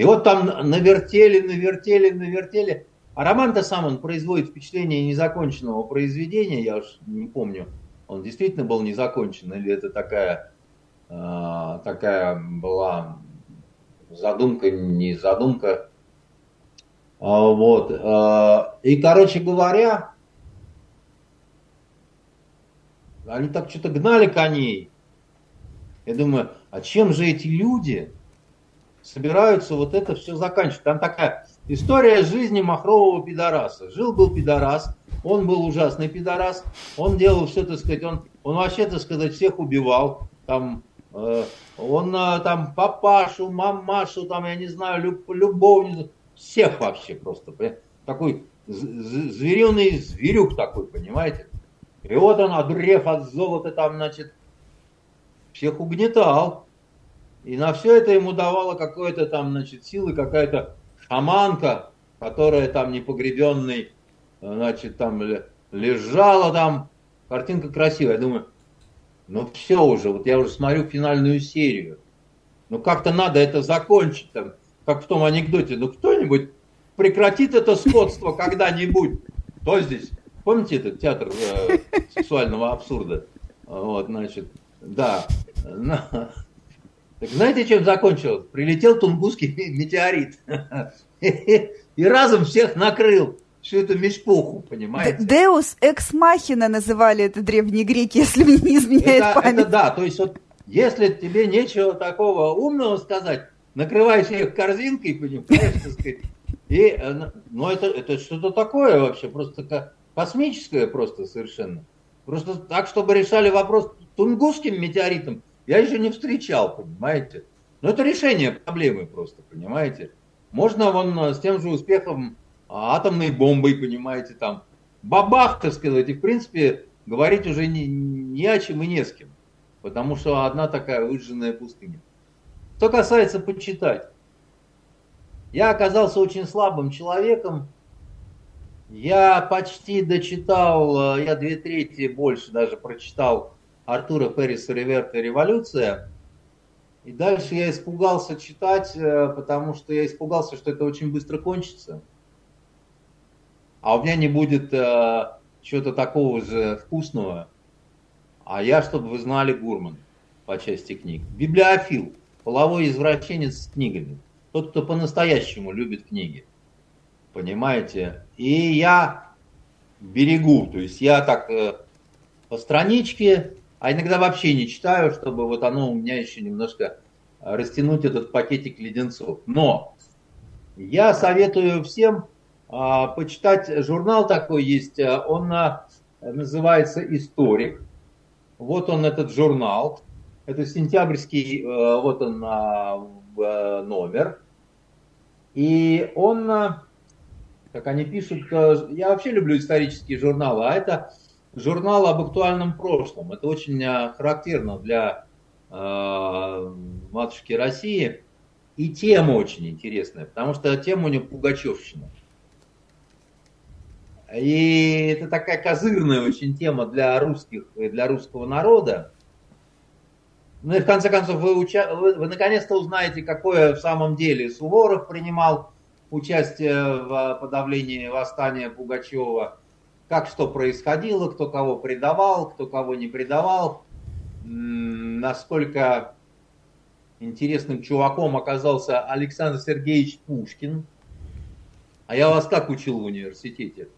И вот там навертели, навертели, навертели. А роман-то сам, он производит впечатление незаконченного произведения, я уж не помню, он действительно был незакончен, или это такая, э, такая была задумка, не задумка. А, вот. Э, и, короче говоря, они так что-то гнали коней. Я думаю, а чем же эти люди собираются вот это все заканчивать? Там такая История жизни махрового пидораса. Жил-был пидорас, он был ужасный пидорас, он делал все, так сказать, он, он вообще, так сказать, всех убивал, там, э, он э, там папашу, мамашу, там, я не знаю, люб, любовницу, всех вообще просто, такой звериный зверюк такой, понимаете? И вот он, одурев от золота, там, значит, всех угнетал. И на все это ему давало какое-то там, значит, силы, какая-то шаманка, которая там непогребенный, значит, там лежала там, картинка красивая. Я думаю, ну все уже, вот я уже смотрю финальную серию. Ну как-то надо это закончить там, как в том анекдоте. Ну кто-нибудь прекратит это скотство когда-нибудь. Кто здесь? Помните этот театр э, сексуального абсурда? Вот, значит, да. Так знаете, чем закончилось? Прилетел тунгусский метеорит. И разом всех накрыл всю эту мешпуху, понимаете? Деус экс махина называли это древние греки, если мне не изменяет это, память. Это да, то есть вот если тебе нечего такого умного сказать, накрывай всех корзинкой, понимаешь, так сказать, и, э, ну это, это что-то такое вообще, просто космическое просто совершенно. Просто так, чтобы решали вопрос тунгусским метеоритом, я еще не встречал, понимаете? Но это решение проблемы просто, понимаете? Можно вон э, с тем же успехом а, атомной бомбой, понимаете, там, бабах, так сказать, и в принципе говорить уже не, не о чем и не с кем, потому что одна такая выжженная пустыня. Что касается почитать, я оказался очень слабым человеком, я почти дочитал, э, я две трети больше даже прочитал Артура Перриса Реверта «Революция». И дальше я испугался читать, э, потому что я испугался, что это очень быстро кончится. А у меня не будет э, чего-то такого же вкусного. А я, чтобы вы знали, гурман по части книг. Библиофил, половой извращенец с книгами. Тот, кто по-настоящему любит книги. Понимаете? И я берегу, то есть я так э, по страничке, а иногда вообще не читаю, чтобы вот оно у меня еще немножко растянуть этот пакетик леденцов. Но я советую всем а, почитать журнал такой есть, а, он а, называется «Историк». Вот он этот журнал, это сентябрьский, а, вот он а, номер. И он, как они пишут, я вообще люблю исторические журналы, а это журнал об актуальном прошлом. Это очень характерно для э, матушки России. И тема очень интересная, потому что тема у нее Пугачевщина. И это такая козырная очень тема для русских и для русского народа. Ну и в конце концов вы, уча... вы, вы наконец-то узнаете, какое в самом деле Суворов принимал участие в подавлении восстания Пугачева, как что происходило, кто кого предавал, кто кого не предавал насколько интересным чуваком оказался Александр Сергеевич Пушкин. А я вас как учил в университете?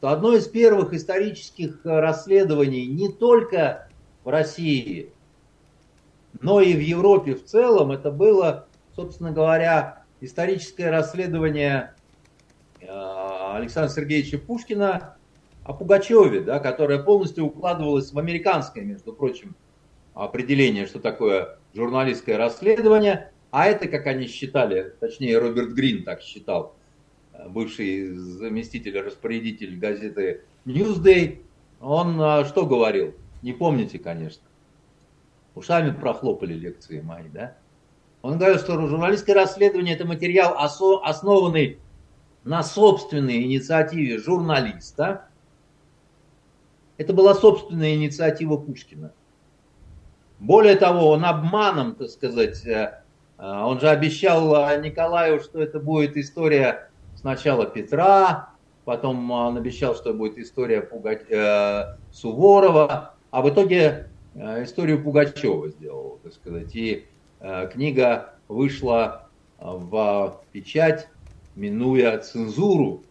То одно из первых исторических расследований не только в России, но и в Европе в целом, это было, собственно говоря, историческое расследование э, Александра Сергеевича Пушкина о Пугачеве, да, которое полностью укладывалось в американское, между прочим, определение, что такое журналистское расследование, а это, как они считали, точнее Роберт Грин так считал, бывший заместитель распорядитель газеты Newsday, он а, что говорил? Не помните, конечно. Ушами прохлопали лекции мои, да? Он говорил, что журналистское расследование – это материал, основанный на собственной инициативе журналиста. Это была собственная инициатива Пушкина. Более того, он обманом, так сказать, э, э, он же обещал э, Николаю, что это будет история сначала Петра, потом он обещал, что будет история Пуга... Суворова, а в итоге историю Пугачева сделал, так сказать. И книга вышла в печать, минуя цензуру,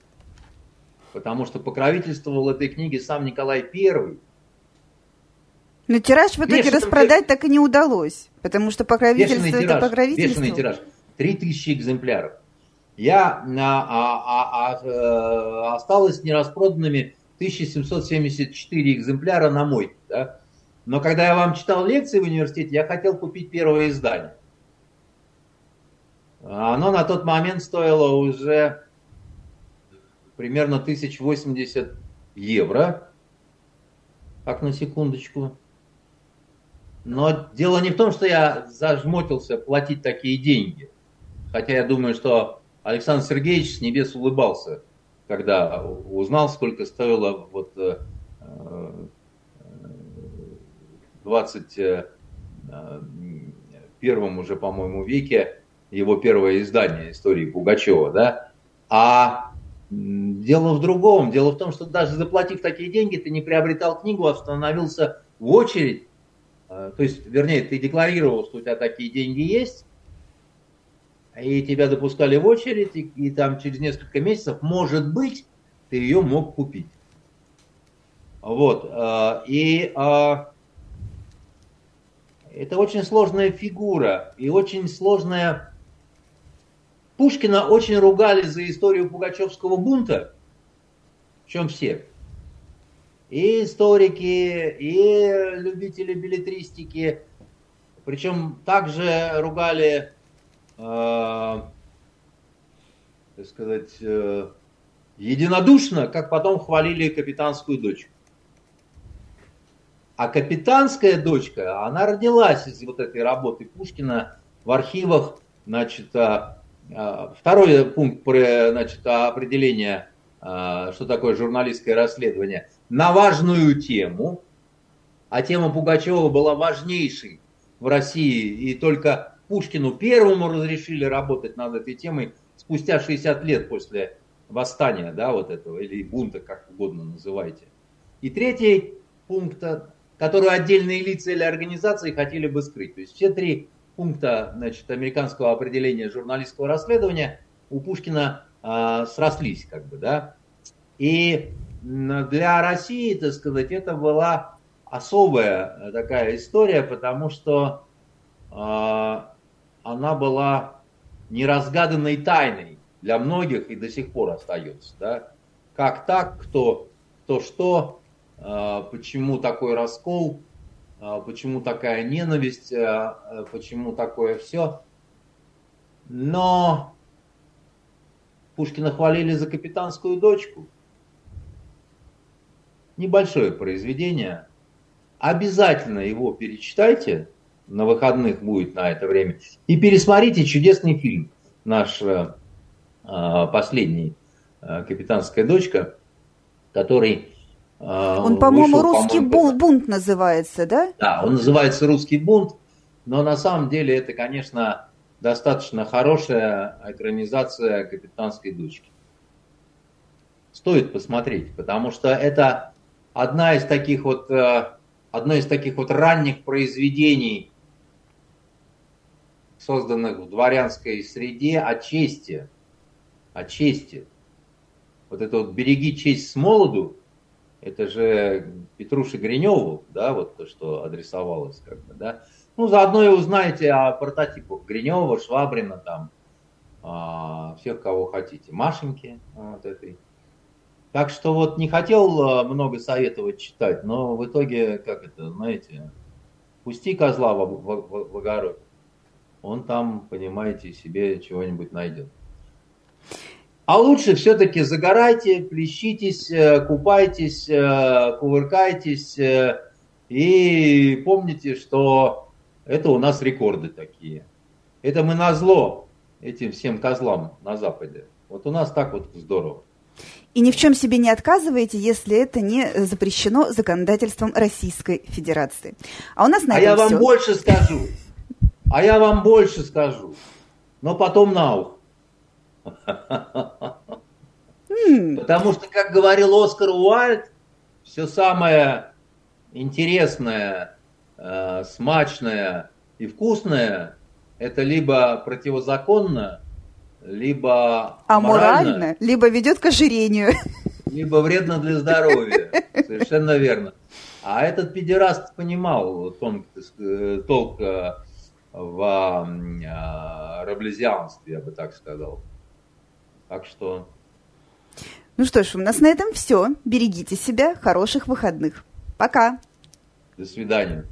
потому что покровительствовал этой книге сам Николай Первый. Но тираж в итоге Бешеный распродать так и не удалось, потому что покровительство бешеный это покровительство. Бешеный тираж. Три тысячи экземпляров. Я а, а, а, а, осталось нераспроданными 1774 экземпляра на мой. Да? Но когда я вам читал лекции в университете, я хотел купить первое издание. Оно на тот момент стоило уже примерно 1080 евро. Так, на секундочку. Но дело не в том, что я зажмотился платить такие деньги. Хотя я думаю, что Александр Сергеевич с небес улыбался, когда узнал, сколько стоило вот э, в 21 уже, по-моему, веке его первое издание истории Пугачева, да? А дело в другом. Дело в том, что даже заплатив такие деньги, ты не приобретал книгу, а становился в очередь а, то есть, вернее, ты декларировал, что у тебя такие деньги есть, и тебя допускали в очередь, и, и там через несколько месяцев, может быть, ты ее мог купить. Вот. А, и а, это очень сложная фигура и очень сложная... Пушкина очень ругали за историю Пугачевского бунта, в чем все и историки, и любители билетристики. Причем также ругали, э, так сказать, э, единодушно, как потом хвалили капитанскую дочку. А капитанская дочка, она родилась из вот этой работы Пушкина в архивах, значит, а, второй пункт значит, определения, а, что такое журналистское расследование – на важную тему, а тема Пугачева была важнейшей в России, и только Пушкину первому разрешили работать над этой темой спустя 60 лет после восстания, да, вот этого, или бунта, как угодно называйте. И третий пункт, который отдельные лица или организации хотели бы скрыть. То есть все три пункта значит, американского определения журналистского расследования у Пушкина э, срослись, как бы, да. И для России, так сказать, это была особая такая история, потому что э, она была неразгаданной тайной для многих и до сих пор остается. Да? Как так, кто, кто что, э, почему такой раскол, э, почему такая ненависть, э, почему такое все. Но Пушкина хвалили за капитанскую дочку. Небольшое произведение. Обязательно его перечитайте. На выходных будет на это время. И пересмотрите чудесный фильм. Наш последний «Капитанская дочка», который... Э, он, по-моему, «Русский по бунт» называется, да? Да, он называется «Русский бунт», но на самом деле это, конечно, достаточно хорошая экранизация «Капитанской дочки». Стоит посмотреть, потому что это одна из таких вот, э, одно из таких вот ранних произведений, созданных в дворянской среде о чести. О чести. Вот это вот «Береги честь с молоду», это же Петруше Гриневу, да, вот то, что адресовалось, как бы, да. Ну, заодно и узнаете о прототипах Гринева, Швабрина, там, а, всех, кого хотите. Машеньки вот этой. Так что вот не хотел а, много советовать читать, но в итоге, как это, знаете, пусти козла в, в, в, в огород. Он там, понимаете, себе чего-нибудь найдет. А лучше все-таки загорайте, плещитесь, э, купайтесь, э, кувыркайтесь э, и помните, что это у нас рекорды такие. Это мы на зло этим всем козлам на Западе. Вот у нас так вот здорово. И ни в чем себе не отказываете, если это не запрещено законодательством Российской Федерации. А у нас на а я все. вам больше скажу. А я вам больше скажу. Но потом на ухо. Потому что, как говорил Оскар Уальд, все самое интересное, э, смачное и вкусное это либо противозаконно, либо аморально, морально, либо ведет к ожирению. Либо вредно для здоровья. Совершенно верно. А этот педераст понимал тонк, э, толк в э, раблезианстве, я бы так сказал. Так что... Ну что ж, у нас на этом все. Берегите себя. Хороших выходных. Пока. До свидания.